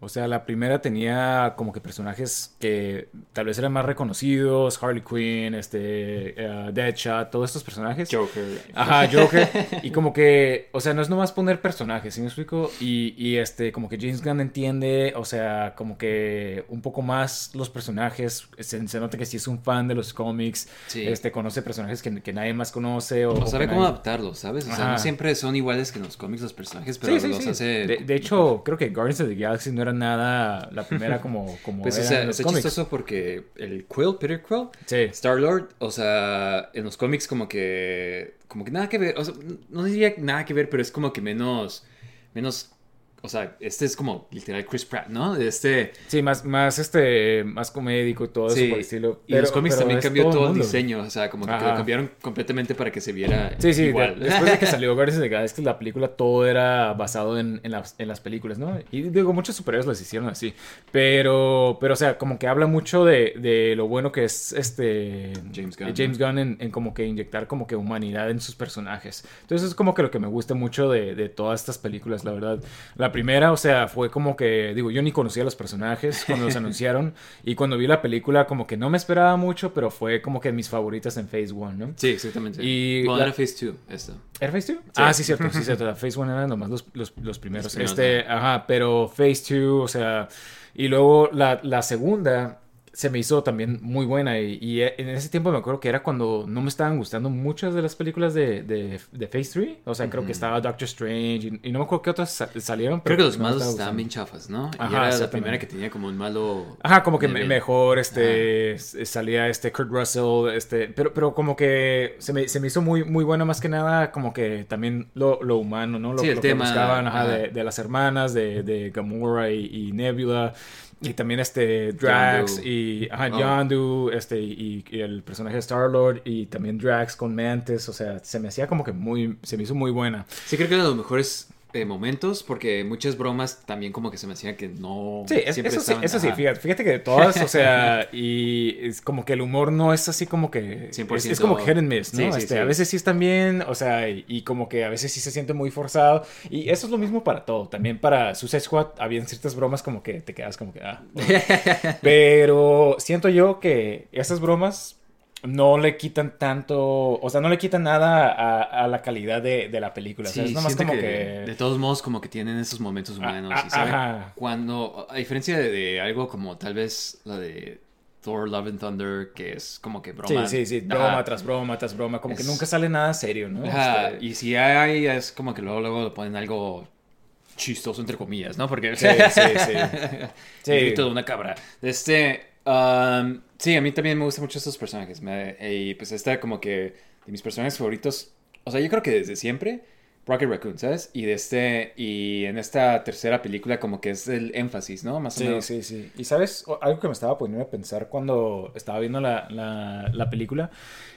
O sea, la primera tenía como que personajes que tal vez eran más reconocidos, Harley Quinn, este, eh, Deadshot, todos estos personajes. Joker. Ajá, Joker. Y como que, o sea, no es nomás poner personajes, ¿sí me explico? Y, y este, como que James Gunn entiende, o sea, como que un poco más los personajes. Se, se nota que sí es un fan de los cómics. Sí. Este, conoce personajes que, que nadie más conoce. O, sabe cómo nadie- adaptarlos, ¿sabes? O sea, Ajá. no siempre son iguales que en los cómics los personajes, pero Sí, sí, los sí. hace... De, de hecho, creo que Guardians of the Galaxy no era nada la primera como, como Pues, o sea, los está cómics. chistoso porque el Quill, Peter Quill, Sí. Star-Lord, o sea, en los cómics como que... Como que nada que ver, o sea, no diría nada que ver, pero es como que menos... Menos... O sea, este es como literal Chris Pratt, ¿no? Este... Sí, más, más este, más comédico y todo Sí, eso por el estilo. y los cómics también cambió todo el diseño, o sea, como que Ajá. lo cambiaron completamente para que se viera Sí, sí, igual. de- después de que salió Guardians of the Galaxy, la película todo era basado en, en las, en las películas, ¿no? Y digo, muchos superhéroes las hicieron así. Pero, pero o sea, como que habla mucho de, de lo bueno que es este James Gunn, James Gunn en, en como que inyectar como que humanidad en sus personajes. Entonces es como que lo que me gusta mucho de, de todas estas películas, la verdad. La primera, o sea, fue como que, digo, yo ni conocía a los personajes cuando los anunciaron. Y cuando vi la película, como que no me esperaba mucho, pero fue como que mis favoritas en Phase One, ¿no? Sí, exactamente. Y bueno, la- era Phase 2, esto. ¿Era Phase 2? Ah, sí, cierto, sí, cierto. La Phase 1 eran nomás los, los, los primeros. Los primeros, este, ajá, pero Phase 2, o sea, y luego la, la segunda se me hizo también muy buena. Y, y en ese tiempo me acuerdo que era cuando no me estaban gustando muchas de las películas de, de, de Phase 3. O sea, creo que estaba Doctor Strange y, y no me acuerdo qué otras sa- salieron. Creo pero que los malos estaba estaban gustando. bien chafas, ¿no? Y era la primera que tenía como un malo... Ajá, como que me- mejor, este, salía este Kurt Russell, este, pero, pero como que se me, se me hizo muy, muy buena más que nada, como que también lo, lo humano, ¿no? Lo, Sí, el lo que tema, buscaban, ajá, ajá. De, de las hermanas, de, de Gamora y, y Nebula, y también este Drax Yondu. y, ajá, Oh. Yondu, este, y, y el personaje de Star-Lord, y también Drax con Mantis, o sea, se me hacía como que muy, se me hizo muy buena. Sí, creo que era de los mejores eh, momentos porque muchas bromas también como que se me hacían que no... Sí, es- siempre eso sí, eso sí, fíjate, fíjate que de todas, o sea, y es como que el humor no es así como que... Es, 100%. es como que hit and miss, ¿no? Sí, sí, Este. A veces sí están bien, o sea, y, y como que a veces sí se siente muy forzado. Y eso es lo mismo para todo. También para Suicide Squad habían ciertas bromas como que te quedas como que... Ah, bueno. Pero siento yo que esas bromas no le quitan tanto, o sea, no le quitan nada a, a la calidad de, de la película. o sea, Sí, es nomás como que, que... de todos modos como que tienen esos momentos humanos Ah, y saben ajá. cuando a diferencia de, de algo como tal vez la de Thor Love and Thunder que es como que Sí, broma sí, sí, Ajá. broma tras broma tras broma, como que nunca sale nada serio, ¿no? Ajá, Este, y si hay es como que luego luego le ponen algo chistoso entre comillas, ¿no? Porque Sí, sí, sí. Sí. El grito de una cabra. Este, um, sí, a mí también me gustan mucho estos personajes. Me- y pues esta como que de mis personajes favoritos, o sea, yo creo que desde siempre, Rocket Raccoon, ¿sabes? Y de este, y en esta tercera película como que es el énfasis, ¿no? Más o Sí, menos. sí, sí. Y sabes, O- algo que me estaba poniendo a pensar cuando estaba viendo la, la, la película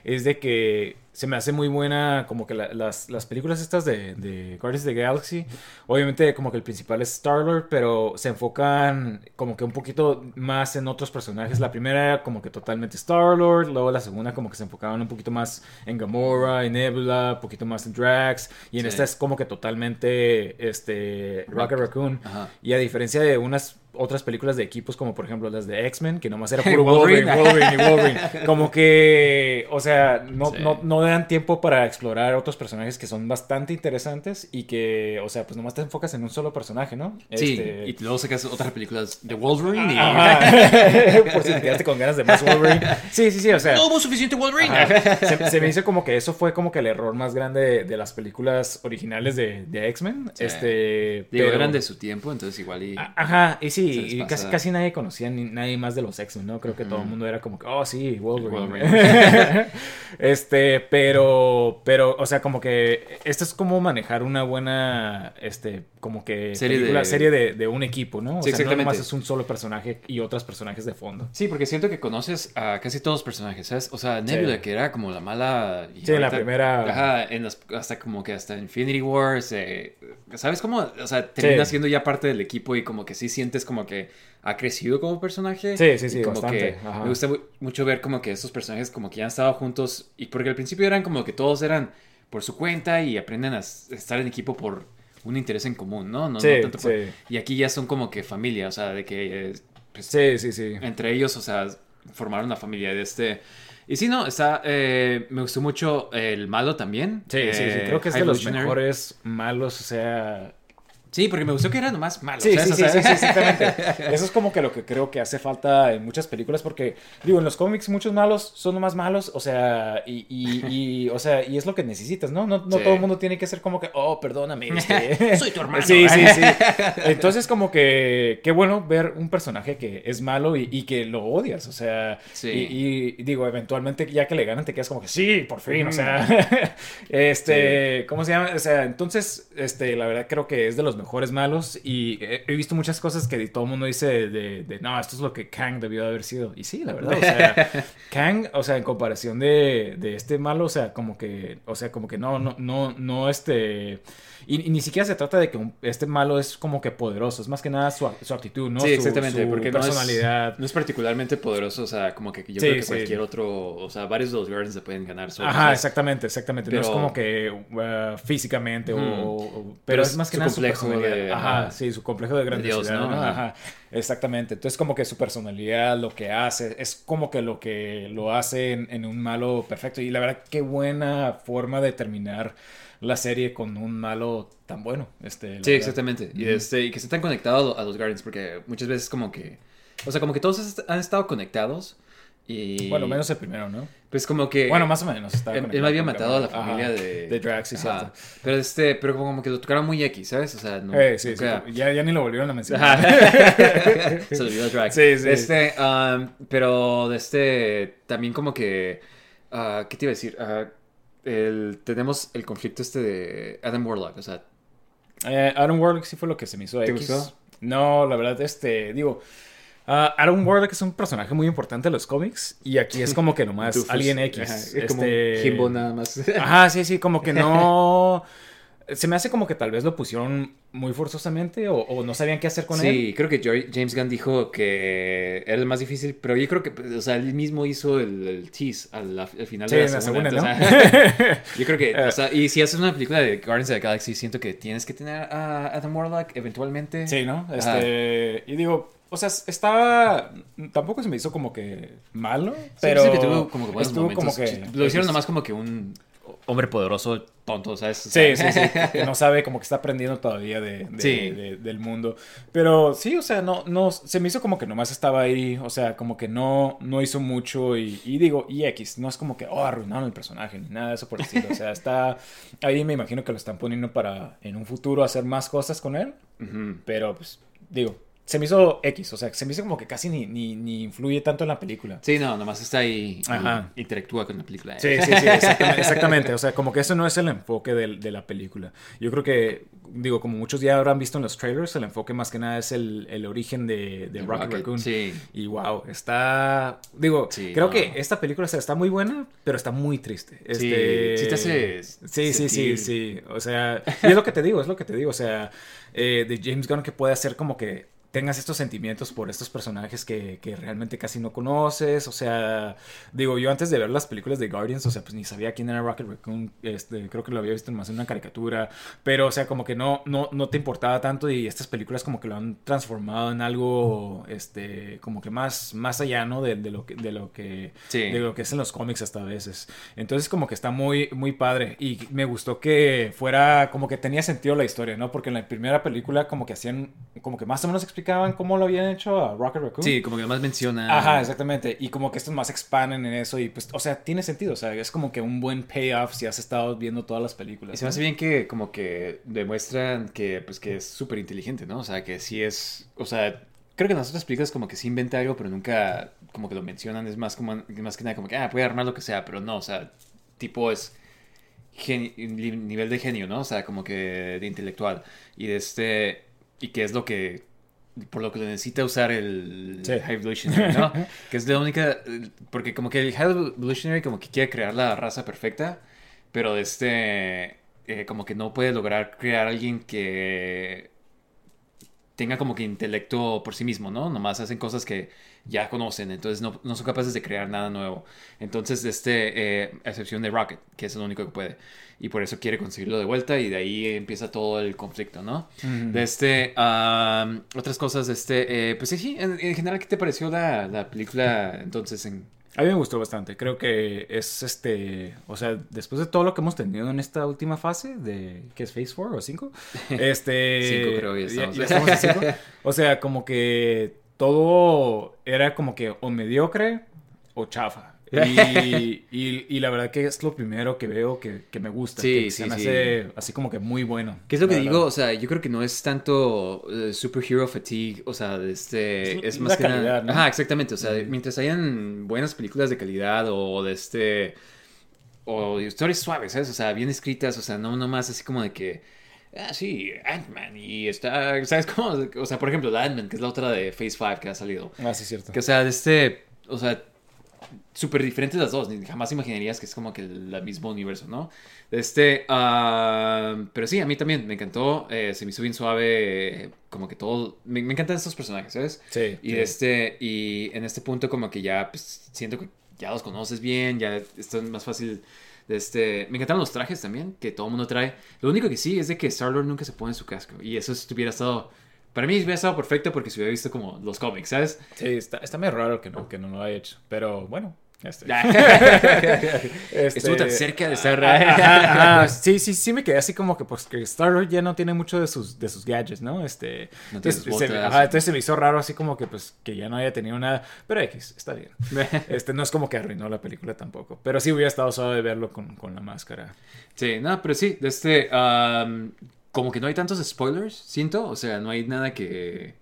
es de que se me hace muy buena como que la- las, las películas estas de, de Guardians of the Galaxy. Obviamente como que el principal es Star-Lord, pero se enfocan como que un poquito más en otros personajes. La primera era como que totalmente Star-Lord, luego la segunda como que se enfocaban un poquito más en Gamora, en Nebula, un poquito más en Drax. Y en Sí. esta es como que totalmente este, Rocket Raccoon. Ajá. Y a diferencia de unas otras películas de equipos, como por ejemplo las de X-Men, que nomás era puro Wolverine. Wolverine, Wolverine, y Wolverine. Como que, o sea, no, Sí. no, no dan tiempo para explorar otros personajes que son bastante interesantes y que, o sea, pues nomás te enfocas en un solo personaje, ¿no? Sí, Este- y luego sacas otras películas de Wolverine y... Por si te quedaste con ganas de más Wolverine. Sí, sí, sí, o sea. No hubo suficiente Wolverine. Se, se me hizo como que eso fue como que el error más grande de, de las películas originales de, de X-Men. Sí. Este, Digo, pero- eran de su tiempo, entonces igual y... Ajá, y Se sí, y casi, casi nadie conocía ni nadie más de los X-Men, ¿no? Creo que todo el mundo era como que, oh, sí, Wolverine. Wolverine. este, pero, pero, o sea, como que esto es como manejar una buena, este, como que Serie película- de- serie de, de un equipo, ¿no? O Sí, sea, no exactamente. nomás es un solo personaje y otros personajes de fondo. Sí, porque siento que conoces a casi todos los personajes, ¿sabes? O sea, Nebula, Sí. que era como la mala... y Sí, en la ahorita- primera- Ajá, en las- hasta como que hasta Infinity Wars, eh, ¿sabes cómo? O sea, termina Sí. siendo ya parte del equipo y como que sí sientes como que ha crecido como personaje. Sí, sí, sí, como bastante, que ajá. me gusta mu- mucho ver como que estos personajes como que ya han estado juntos y porque al principio eran como que todos eran por su cuenta y aprenden a estar en equipo por un interés en común, ¿no? No, no Sí, tanto por- sí. Y aquí ya son como que familia, o sea, de que... eh, pues, Sí, sí, sí. entre ellos, o sea, formaron una familia de este. Y sí, no, está. eh, me gustó mucho el malo también. Sí, sí, sí, creo que es de los mejores malos, o sea, Sí, porque me gustó que era nomás malo. Sí, sí, sí, exactamente. Eso es como que lo que creo que hace falta en muchas películas, porque, digo, en los cómics muchos malos son más malos, o sea, y, y, y, o sea, y es lo que necesitas, ¿no? No, no Sí. todo el mundo tiene que ser como que, oh, perdóname. Este... Soy tu hermano. Sí, sí, sí. Entonces, como que, qué bueno ver un personaje que es malo y, y que lo odias, o sea, Sí. y, y digo, eventualmente ya que le ganan te quedas como que, sí, por fin, o sea, este, ¿cómo se llama? O sea, entonces, este, la verdad creo que es de los mejores malos y he, visto muchas cosas que todo el mundo dice de, de, de, no, esto es lo que Kang debió de haber sido. Y sí, la verdad, o sea, Kang, o sea, en comparación de, de este malo, o sea, como que, o sea, como que no, no, no, no, este... Y, y ni siquiera se trata de que un- este malo es como que poderoso, es más que nada su, su actitud, ¿no? Sí, Su- exactamente, su porque no es- personalidad. No es particularmente poderoso, o sea, como que yo Sí, creo que sí. cualquier otro, o sea, varios de los Guardians se pueden ganar solos. Ajá, ¿sabes? exactamente, exactamente. No es como que uh, físicamente o, o- o- pero, Pero es es más que nada complejo. De- Ajá, ajá. sí, su complejo de De Dios, grandiosidad, ¿no? ¿no? Ajá. Exactamente. Entonces como que su personalidad, lo que hace, es como que lo que lo hace en, en un malo perfecto. Y la verdad, qué buena forma de terminar la serie con un malo tan bueno. Este, Sí, verdad. exactamente. Y, este, y que se están conectados a los Guardians, porque muchas veces como que... O sea, como que todos han estado conectados y... Bueno, menos el primero, ¿no? Pues como que... Bueno, más o menos. Él, él había matado a la familia Ajá, de... de Drax, cierto. Pero este, pero como que lo tocaron muy X, ¿sabes? O sea, no... Eh, sí, ya, ya ni lo volvieron a mencionar. Se olvidó Drax. Sí, sí. Este, um, pero de este, también como que... ah, ¿Qué te iba a decir? El, tenemos el conflicto este de Adam Warlock, o sea... Eh, Adam Warlock sí fue lo que se me hizo ¿Te X. gustó? No, la verdad, este, digo, ah, Adam Warlock es un personaje muy importante en los cómics y aquí es como que nomás Dufus. alguien X. Ajá, Es como este- Jimbo nada más. Ajá, sí, sí, como que no... Se me hace como que tal vez lo pusieron muy forzosamente o, o no sabían qué hacer con él. Sí, creo que James Gunn dijo que era el más difícil, pero yo creo que, o sea, él mismo hizo el, el tease al, al final Sí, de la en la segunda. segunda, ¿no? entonces, yo creo que, Eh. o sea, y si haces una película de Guardians of the Galaxy, siento que tienes que tener a Adam Warlock eventualmente. Sí, ¿no? Ajá. Este, y digo, o sea, estaba, tampoco se me hizo como que malo, Sí, pero sí que tuvo como que buenos estuvo momentos. como que... Lo hicieron nomás como que un hombre poderoso tonto, ¿sabes? O Sí, sea, sí, sí, que no sabe como que está aprendiendo todavía de, de- Sí. de- del mundo. Pero sí, o sea, no, no, se me hizo como que nomás estaba ahí, o sea, como que no, no hizo mucho y, y digo, y X, no es como que, oh, arruinaron el personaje, ni nada de eso por el estilo. O sea, está ahí, me imagino que lo están poniendo para en un futuro hacer más cosas con él, pero pues, digo, se me hizo X, o sea, se me hizo como que casi ni, ni, ni influye tanto en la película. Sí, no, nomás está ahí Ajá. y interactúa con la película. Sí, sí, sí, exactamente, exactamente. O sea, como que eso no es el enfoque del- de, la película. Yo creo que, digo, como muchos ya habrán visto en los trailers, el enfoque más que nada es el, el origen de, de Rocket, Rocket, Raccoon. sí. Y wow, está. Digo, Sí, creo no. que esta película o sea, está muy buena, pero está muy triste. Sí, Este, sí te hace Sí, sí, sí. O sea, y es lo que te digo, es lo que te digo. O sea, eh, de James Gunn que puede hacer como que tengas estos sentimientos por estos personajes que, que realmente casi no conoces. O sea, digo, yo antes de ver las películas de Guardians, o sea, pues ni sabía quién era Rocket Raccoon. Este, creo que lo había visto más en una caricatura. Pero, o sea, como que no, no, no te importaba tanto y estas películas como que lo han transformado en algo, este, como que más, más allá, ¿no? De, de lo que, de lo que, Sí. de lo que es en los cómics hasta a veces. Entonces como que está muy, muy padre y me gustó que fuera, como que tenía sentido la historia, ¿no? Porque en la primera película como que hacían, como que más o menos explicaban cómo lo habían hecho a Rocket Raccoon. Sí, como que nomás menciona. Ajá, exactamente. Y como que estos más expanden en eso y pues, o sea, tiene sentido. O sea, es como que un buen payoff si has estado viendo todas las películas. Y se me hace bien que como que demuestran que pues que es súper inteligente, ¿no? O sea, que sí es, o sea, creo que en las otras películas como que sí inventa algo, pero nunca como que lo mencionan, es más como más que nada como que ah, puede armar lo que sea, pero no, o sea, tipo es nivel de genio, ¿no? O sea, como que de intelectual y de este y que es lo que por lo que necesita usar el Sí. High Evolutionary, ¿no? que es la única porque como que el High Evolutionary como que quiere crear la raza perfecta, pero este eh, como que no puede lograr crear alguien que tenga como que intelecto por sí mismo, ¿no? Nomás hacen cosas que ya conocen, entonces no, no son capaces de crear nada nuevo. Entonces, este, eh, a excepción de Rocket, que es el único que puede. Y por eso quiere conseguirlo de vuelta y de ahí empieza todo el conflicto, ¿no? De este, otras cosas, de este, eh, pues sí, sí, en, en general, ¿qué te pareció la, la película entonces en... A mí me gustó bastante. Creo que es este. O sea, después de todo lo que hemos tenido en esta última fase, de. ¿Qué es Phase 4 o 5? Este. Cinco, creo, ya estamos. estamos en cinco. O sea, como que todo era como que o mediocre o chafa. Y, y, y la verdad que es lo primero que veo que, que me gusta. Sí, que sí, se me sí. hace así como que muy bueno. ¿Qué es lo que digo? O sea, yo creo que no es tanto eh, superhero fatigue, o sea, de este, Es más que nada- calidad, ¿no? Ajá, exactamente, o sea, Ujú. mientras hayan buenas películas de calidad o de este, o historias suaves, ¿sabes? O sea, bien escritas, o sea, no nomás así como de que, ah, sí, Ant-Man y está, ¿sabes cómo? O sea, por ejemplo, la Ant-Man, que es la otra de Phase 5 que ha salido. Ah, sí, cierto. Que, o sea, de este, o sea, súper diferentes las dos. Jamás imaginarías que es como que el, mismo universo, ¿no? Este, ah, pero sí, a mí también me encantó. eh, se me hizo bien suave, eh, como que todo. Me, me encantan estos personajes, ¿sabes? Sí. Y sí. este, y en este punto, como que ya pues, siento que ya los conoces bien, ya esto es más fácil. Este, me encantaron los trajes también, que todo el mundo trae. Lo único que sí es de que Star-Lord nunca se pone su casco. Y eso hubiera estado. Para mí hubiera estado perfecto porque se hubiera visto como los cómics, ¿sabes? Sí, está, está medio raro que no, que no lo haya hecho. Pero bueno. Este. Este- Estuvo tan cerca de estar- Ajá, ajá. Sí, sí, sí me quedé así como que pues que Star ya no tiene mucho de sus, de sus gadgets, ¿no? Este. No tiene entonces, sus se, botas. ajá, entonces se me hizo raro así como que pues que ya no haya tenido nada. Pero X, está bien. Este no es como que arruinó la película tampoco. Pero sí hubiera estado suave verlo con, con la máscara. Sí, no, pero sí, de este, como que no hay tantos spoilers, siento, o sea, no hay nada que,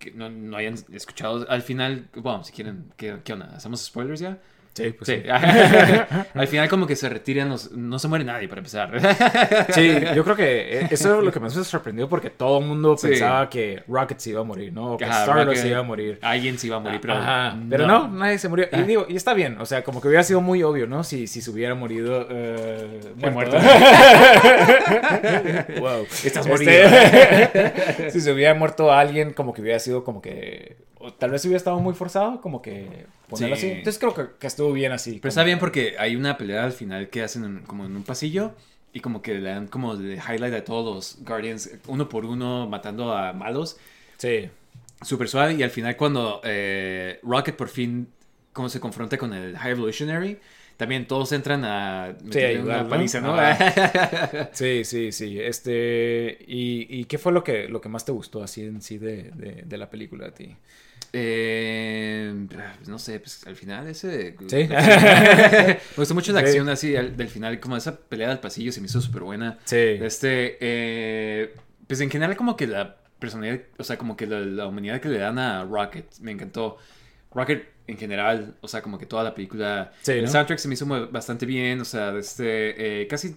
que no, no hayan escuchado. Al final, bueno, si quieren, ¿qué, qué onda? ¿Hacemos spoilers ya? Sí, pues Sí, sí. al final como que se retiran los, no se muere nadie para empezar. Sí, yo creo que eh, eso es lo que más me sorprendió porque todo el mundo Sí. pensaba que Rocket se iba a morir, ¿no? O que Ajá, Star-Lord se iba a morir. Alguien se iba a morir, pero, Ajá, pero no. nadie se murió. Y digo, y está bien, o sea, como que hubiera sido muy obvio, ¿no? Si, si se hubiera morido. He muerto. wow. Estás Este, si se hubiera muerto alguien, como que hubiera sido como que. O tal vez hubiera estado muy forzado, como que ponerlo Sí. así. Entonces creo que, que estuvo bien así. Pero como- está bien porque hay una pelea al final que hacen en- como en un pasillo y como que le dan como de highlight a todos los Guardians uno por uno matando a malos. Sí. Súper suave y al final cuando eh, Rocket por fin como se confronta con el High Evolutionary, también todos entran a meterle ayudar, una paliza, ¿no? Sí, sí, sí. Este. ¿Y, y qué fue lo que, lo que más te gustó así en sí de, de, de la película a ti? Eh, no sé, pues al final ese... Sí. me gustó mucho la Sí. acción así al- del final, como esa pelea del pasillo se me hizo súper buena. Sí. Este, eh, pues en general como que la personalidad, o sea, como que la, la humanidad que le dan a Rocket, me encantó. Rocket en general, o sea, como que toda la película. Sí, el soundtrack se me hizo bastante bien, o sea, este, eh, casi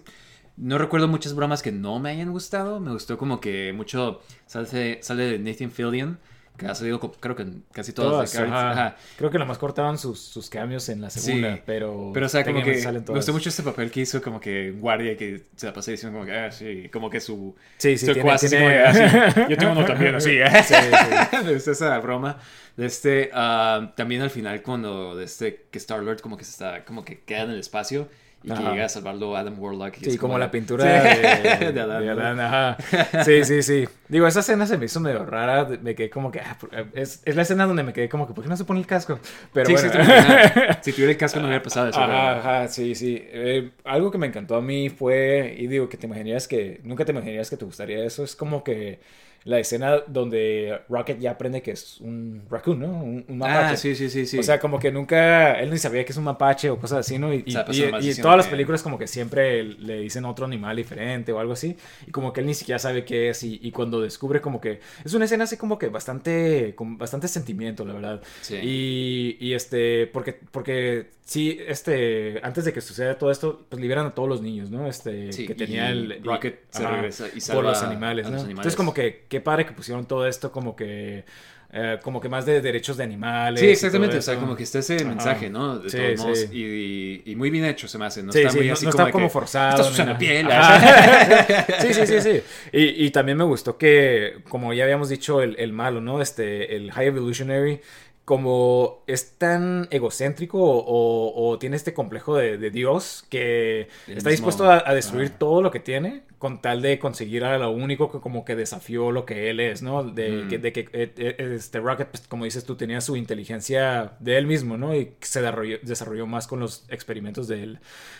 no recuerdo muchas bromas que no me hayan gustado. Me gustó como que mucho sale, sale de Nathan Fillion, que ha salido creo que en casi todas Todas, ajá. Ajá. Creo que nomás cortaban sus, sus cambios en la segunda, Sí, pero... Pero, o sea, como que me gustó mucho este papel que hizo como que guardia que se la pasó diciendo como que, ah, sí, como que su... Sí, sí, su tiene- así tiene- como que, ah, sí, yo tengo uno también, así, ¿eh? Sí, sí. Esa broma. De este, ah, también al final cuando de este, que Star-Lord como que se está, como que queda en el espacio y que llega a salvarlo Adam Warlock. Sí, como la pintura Sí, de, de Adán, de. Adán, ajá. Sí, sí, sí. Digo, esa escena se me hizo medio rara. Me quedé como que. ah, por- es, es la escena donde me quedé como que, ¿por qué no se pone el casco? Pero Sí, bueno. sí, si tuviera el casco no hubiera pasado eso. Ajá, ajá, sí, sí. Eh, algo que me encantó a mí fue, y digo, que te imaginarías que, nunca te imaginarías que te gustaría eso, es como que la escena donde Rocket ya aprende que es un raccoon, ¿no? Un, un mapache. Ah, sí, sí, sí, sí. O sea, como que nunca, él ni sabía que es un mapache o cosas así, ¿no? Y, y- y diciendo todas las películas como que siempre le dicen otro animal diferente o algo así. Y como que él ni siquiera sabe qué es. Y, y cuando descubre como que... Es una escena así como que bastante... Con bastante sentimiento, la verdad. Sí. Y, y este... Porque, porque sí, este... Antes de que suceda todo esto, pues liberan a todos los niños, ¿no? Este... Sí, que tenía y el... y- Rocket se ajá, regresa y por salva los animales, a ¿no? los animales. Entonces como que... Qué padre que pusieron todo esto como que... eh, como que más de derechos de animales. Sí, exactamente. O sea, como que está ese Ajá. mensaje, ¿no? De Sí, todos modos. sí. Y, y muy bien hecho se me hace. No Sí, está sí, muy no, así no como está como que, forzado. Estás usando piel. Sí, sí, sí, sí. Y, y también me gustó que, como ya habíamos dicho, el, el malo, ¿no? Este, el High Evolutionary, como es tan egocéntrico o, o- o tiene este complejo de, de Dios que El está dispuesto a, a destruir Ah. todo lo que tiene con tal de conseguir a lo único que como que desafió lo que él es, ¿no? De, Mm. que, de que eh, eh, este Rocket, pues, como dices tú, tenía su inteligencia de él mismo, ¿no? Y se desarrolló, desarrolló más con los experimentos del,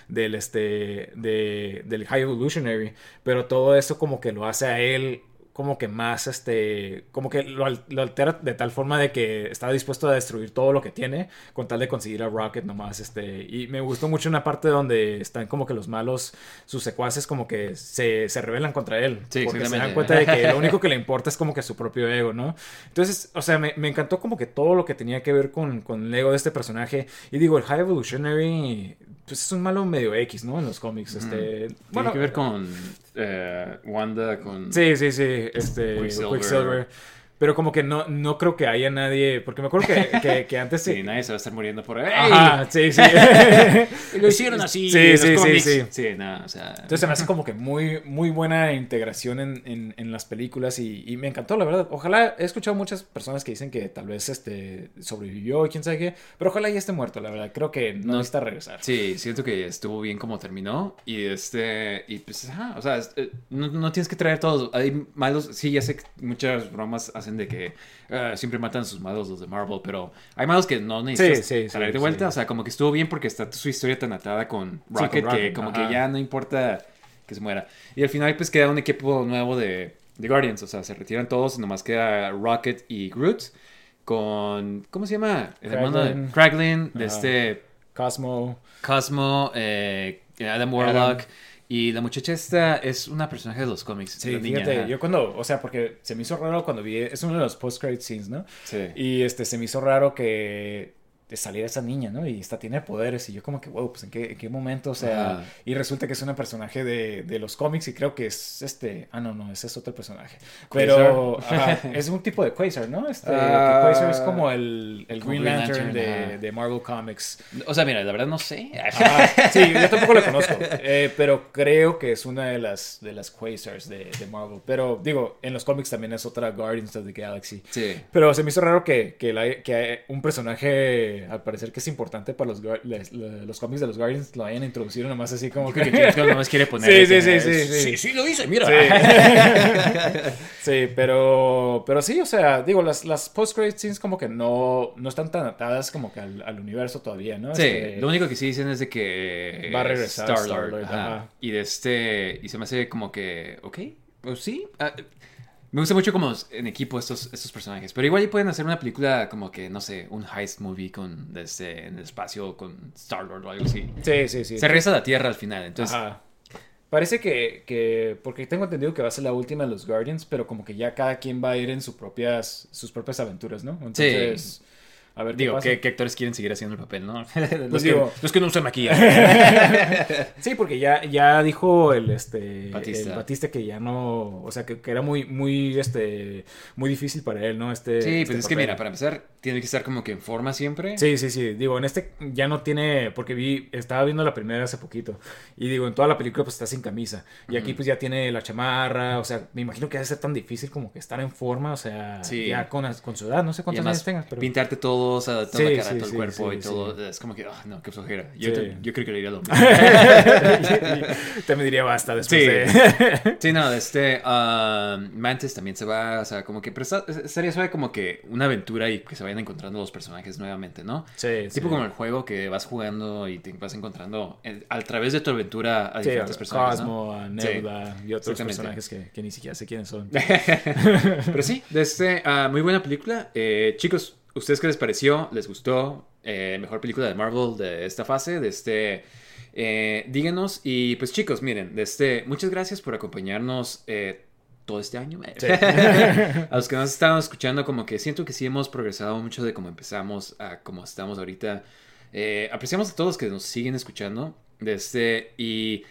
del, este, de, del High Evolutionary, pero todo eso como que lo hace a él como que más, este, como que lo, al- lo altera de tal forma de que está dispuesto a destruir todo lo que tiene con tal de conseguir a Rocket nomás, este, y me gustó mucho una parte donde están como que los malos, sus secuaces como que se, se rebelan contra él, Sí, porque se dan cuenta de que lo único que le importa es como que su propio ego, ¿no? Entonces, o sea, me, me encantó como que todo lo que tenía que ver con, con el ego de este personaje, y digo, el High Evolutionary, pues es un malo medio X, ¿no? En los cómics, este, Tiene que ver con eh, Wanda, con... Sí, sí, sí, este Quicksilver. Quicksilver. Pero como que no, no creo que haya nadie, porque me acuerdo que, que, que antes... Sí, nadie se va a estar muriendo por ahí. Ajá, sí, sí. Lo hicieron así. Sí, sí, sí, cómics. sí. Sí, no, o sea... Entonces se me hace como que muy, muy buena integración en, en, en las películas y, y me encantó, la verdad. Ojalá, he escuchado muchas personas que dicen que tal vez este sobrevivió y quién sabe qué, pero ojalá ya esté muerto, la verdad. Creo que no, No. necesita regresar. Sí, siento que estuvo bien como terminó. Y este. Y pues, ajá, o sea, eh, no, no tienes que traer todos. Hay malos. Sí, ya sé que muchas bromas hacen de que ah, siempre matan sus malos los de Marvel. Pero hay malos que no necesitas Sí, sí, de vuelta. O sea, como que estuvo bien porque está su historia tan atada con Rocket, que como ajá. que ya no importa que se muera. Y al final, pues queda un equipo nuevo de, de Guardians. O sea, se retiran todos y nomás queda Rocket y Groot. Con. ¿Cómo se llama? El hermano de Kraglin. De este. Cosmo. Cosmo, eh, Adam Warlock. Y la muchacha esta es una personaje de los cómics. Sí, niña, fíjate, yo cuando, o sea, porque se me hizo raro cuando vi, es uno de los post-credit scenes, ¿no? Sí. Y este, se me hizo raro que de saliera esa niña, ¿no? Y esta tiene poderes. Y yo como que, wow, pues en qué, en qué momento, o sea... Y resulta que es una personaje de, de los cómics y creo que es este... Ah, no, no, ese es otro personaje. Pero ajá, es un tipo de Quasar, ¿no? Este, Ah, Quasar es como el, el como Green Green Lantern, Lantern, de, Marvel Comics. O sea, mira, la verdad no sé. Ajá, sí, yo tampoco lo conozco, eh, pero creo que es una de las, de las Quasars de, de Marvel. Pero digo, en los cómics también es otra Guardians of the Galaxy. Sí. Pero se me hizo raro que, que, la- que un personaje, al parecer que es importante para los, les- le- los cómics de los Guardians, lo hayan introducido nomás así como que... que nomás quiere poner. Sí, ese, sí, sí, sí, sí. Sí, sí, lo hice, mira. Sí. Sí, pero, pero sí, o sea, digo, las, las post-credit scenes como que no, no están tan atadas como que al, al universo todavía, ¿no? Sí, Este, lo único que sí dicen es de que Va a regresar Star-Lord. Ajá. Y de este. Y se me hace como que. Ok, pues sí. ah, me gusta mucho como en equipo estos, estos personajes. Pero igual pueden hacer una película como que, no sé, un heist movie con de este, en el espacio con Star-Lord o algo así. Sí, sí, sí. Se regresa a la Tierra al final. Entonces, Ajá. Parece que, que, porque tengo entendido que va a ser la última de los Guardians, pero como que ya cada quien va a ir en sus propias, sus propias aventuras, ¿no? Entonces, a ver, Digo, ¿qué, ¿qué, actores quieren seguir haciendo el papel, no? Pues los, digo- que, los que no usan maquillaje. sí, porque ya, ya dijo el este Batista. el Batista que ya no, o sea, que, que era muy, muy, este, muy difícil para él, ¿no? Este, sí, este pues es que mira, para empezar, tiene que estar como que en forma siempre. Sí, sí, sí. Digo, en este ya no tiene. Porque vi. Estaba viendo la primera hace poquito. Y digo, en toda la película, pues está sin camisa. Y aquí, pues ya tiene la chamarra. O sea, me imagino que debe ser tan difícil como que estar en forma. O sea, Sí. ya con, con su edad. No sé cuántos años tengas, pero. pintarte todo, o sea, toda Sí, la cara, sí, todo el cuerpo y todo. Es como que, ah, no, qué flojera. Yo, te- yo creo que le iría lo mismo. Te me diría basta después Sí. de. Sí, no, este ah, Mantis también se va, o sea, como que pero estaría suave como que una aventura y que se vayan encontrando los personajes nuevamente, ¿no? Sí, Tipo sí. como el juego que vas jugando y te vas encontrando en- a través de tu aventura a Sí, diferentes personajes, ¿no? Cosmo, a Nebula y otros personajes que, que ni siquiera sé quiénes son. Pero sí, de este, ah, muy buena película. Eh, chicos, ¿ustedes qué les pareció? ¿Les gustó? Eh, mejor película de Marvel de esta fase, de este... eh, díganos y pues chicos, miren, de este, muchas gracias por acompañarnos eh, todo este año. Sí. a los que nos estaban escuchando, como que siento que sí hemos progresado mucho de cómo empezamos a cómo estamos ahorita. Eh, apreciamos a todos los que nos siguen escuchando. De este, y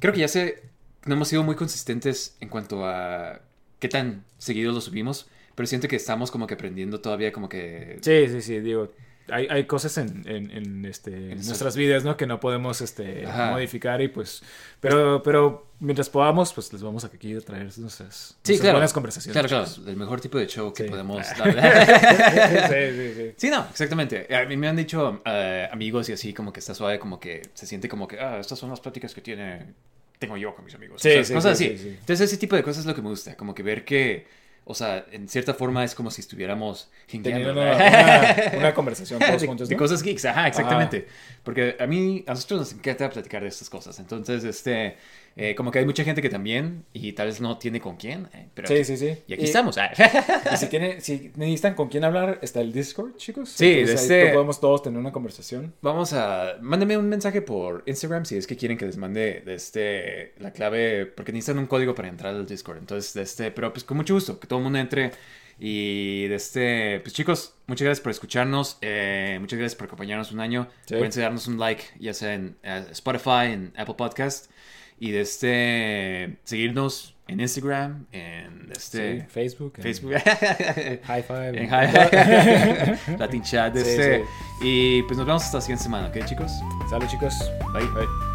creo que ya sé, no hemos sido muy consistentes en cuanto a qué tan seguido lo subimos, pero siento que estamos como que aprendiendo todavía como que... Sí, sí, sí, digo, hay, hay cosas en, en, en, este, en nuestras vidas, ¿no? Que no podemos este, Ajá. modificar y pues, pero, pero mientras podamos, pues les vamos a aquí a traer nuestras, Sí, claro. buenas conversaciones. Claro, claro, el mejor tipo de show que Sí. podemos sí, dar. sí, sí. Sí, no, exactamente. A mí me han dicho eh, amigos y así como que está suave, como que se siente como que, ah, estas son las pláticas que tiene, tengo yo con mis amigos. Sí, O sea, cosas sí, así. sí, sí. Entonces ese tipo de cosas es lo que me gusta, como que ver que, o sea, en cierta forma es como si estuviéramos Teniendo una, una, una conversación todos de, juntos, de ¿no? cosas geeks, ajá, exactamente. Porque a mí, a nosotros nos encanta platicar de estas cosas. Entonces, este, eh, como que hay mucha gente que también, y tal vez no tiene con quién, eh, pero Sí, aquí- sí, sí. y aquí estamos. ah. Y si, tiene, si necesitan con quién hablar, está el Discord, chicos. Sí, Entonces, ahí este- podemos todos tener una conversación. Vamos a. Mándenme un mensaje por Instagram si es que quieren que les mande de este, la clave. Porque necesitan un código para entrar al Discord. Entonces, de este. Pero pues con mucho gusto, que todo el mundo entre. Y de este. Pues chicos, muchas gracias por escucharnos. eh, muchas gracias por acompañarnos un año. Sí. De darnos un like, ya sea en Spotify, en Apple Podcast. Y de este. Seguirnos en Instagram, en este. Sí, Facebook. en Facebook. High Five. en Hi- Latin Chat. De Sí, este. Y pues nos vemos hasta la siguiente semana, ¿ok, chicos? Salud, chicos. Bye. Bye.